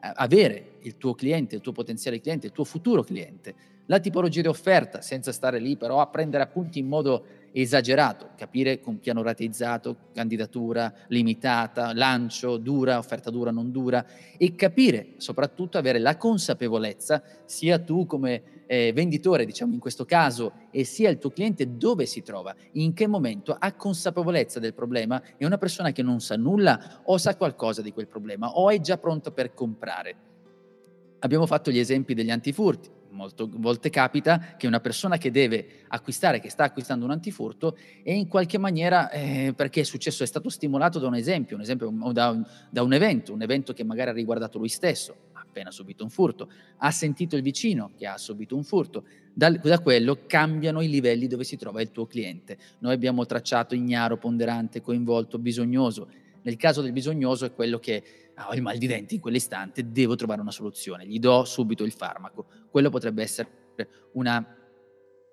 avere il tuo cliente, il tuo potenziale cliente, il tuo futuro cliente. La tipologia di offerta, senza stare lì però a prendere appunti in modo esagerato, capire con piano rateizzato, candidatura limitata, lancio, dura, offerta dura, non dura e capire, soprattutto avere la consapevolezza, sia tu come eh, venditore, diciamo in questo caso, e sia il tuo cliente dove si trova, in che momento ha consapevolezza del problema, è una persona che non sa nulla o sa qualcosa di quel problema o è già pronto per comprare. Abbiamo fatto gli esempi degli antifurti Molte volte capita che una persona che deve acquistare, che sta acquistando un antifurto, e in qualche maniera, eh, perché è successo, è stato stimolato da un esempio, un esempio da un, da un evento, un evento che magari ha riguardato lui stesso, ha appena subito un furto, ha sentito il vicino che ha subito un furto, da, da, quello cambiano i livelli dove si trova il tuo cliente. Noi abbiamo tracciato ignaro, ponderante, coinvolto, bisognoso. Nel caso del bisognoso è quello che ah, ho il mal di denti in quell'istante, devo trovare una soluzione, gli do subito il farmaco. Quello potrebbe essere una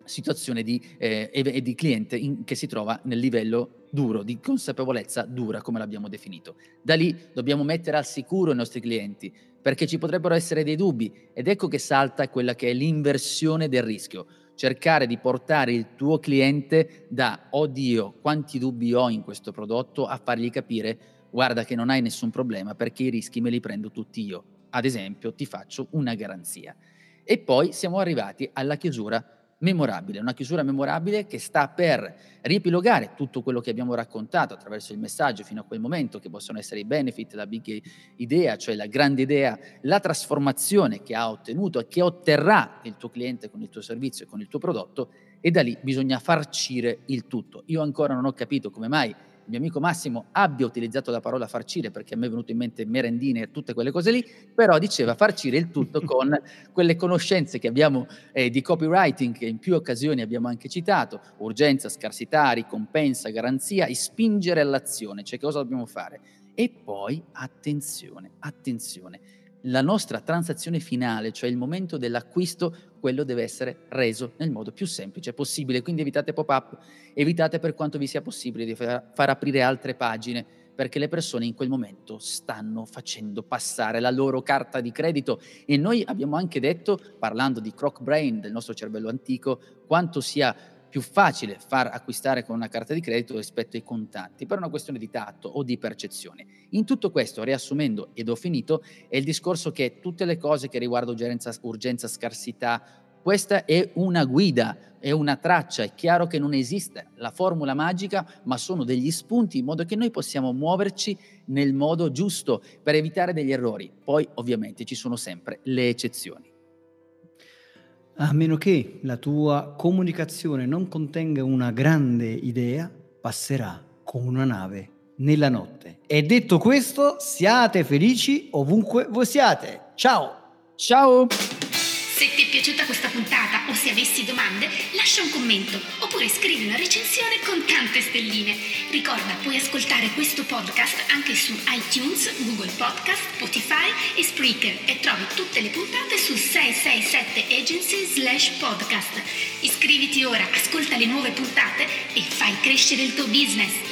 situazione di, eh, di cliente in, che si trova nel livello duro, di consapevolezza dura, come l'abbiamo definito. Da lì dobbiamo mettere al sicuro i nostri clienti, perché ci potrebbero essere dei dubbi ed ecco che salta quella che è l'inversione del rischio, cercare di portare il tuo cliente da oddio, quanti dubbi ho in questo prodotto, a fargli capire guarda che non hai nessun problema perché i rischi me li prendo tutti io. Ad esempio, ti faccio una garanzia. E poi siamo arrivati alla chiusura memorabile, una chiusura memorabile che sta per riepilogare tutto quello che abbiamo raccontato attraverso il messaggio fino a quel momento, che possono essere i benefit, la big idea, cioè la grande idea, la trasformazione che ha ottenuto e che otterrà il tuo cliente con il tuo servizio e con il tuo prodotto, e da lì bisogna farcire il tutto. Io ancora non ho capito come mai mio amico Massimo abbia utilizzato la parola farcire perché a me è venuto in mente merendine e tutte quelle cose lì, però diceva farcire il tutto con quelle conoscenze che abbiamo eh, di copywriting che in più occasioni abbiamo anche citato, urgenza, scarsità, ricompensa, garanzia e spingere all'azione, cioè cosa dobbiamo fare. E poi attenzione, attenzione la nostra transazione finale, cioè il momento dell'acquisto, quello deve essere reso nel modo più semplice possibile. Quindi evitate pop-up, evitate per quanto vi sia possibile di far aprire altre pagine, perché le persone in quel momento stanno facendo passare la loro carta di credito e noi abbiamo anche detto, parlando di croc brain del nostro cervello antico, quanto sia più facile far acquistare con una carta di credito rispetto ai contanti, per una questione di tatto o di percezione. In tutto questo, riassumendo ed ho finito, è il discorso che tutte le cose che riguardano urgenza, urgenza scarsità, questa è una guida, è una traccia, è chiaro che non esiste la formula magica, ma sono degli spunti in modo che noi possiamo muoverci nel modo giusto per evitare degli errori. Poi ovviamente ci sono sempre le eccezioni. A meno che la tua comunicazione non contenga una grande idea, passerà come una nave nella notte. E detto questo, siate felici ovunque voi siate. Ciao! Ciao! Se ti è piaciuta questa puntata se avessi domande, lascia un commento oppure scrivi una recensione con tante stelline. Ricorda, puoi ascoltare questo podcast anche su iTunes, Google Podcast, Spotify e Spreaker e trovi tutte le puntate su 667 agency slash podcast. Iscriviti ora, ascolta le nuove puntate e fai crescere il tuo business.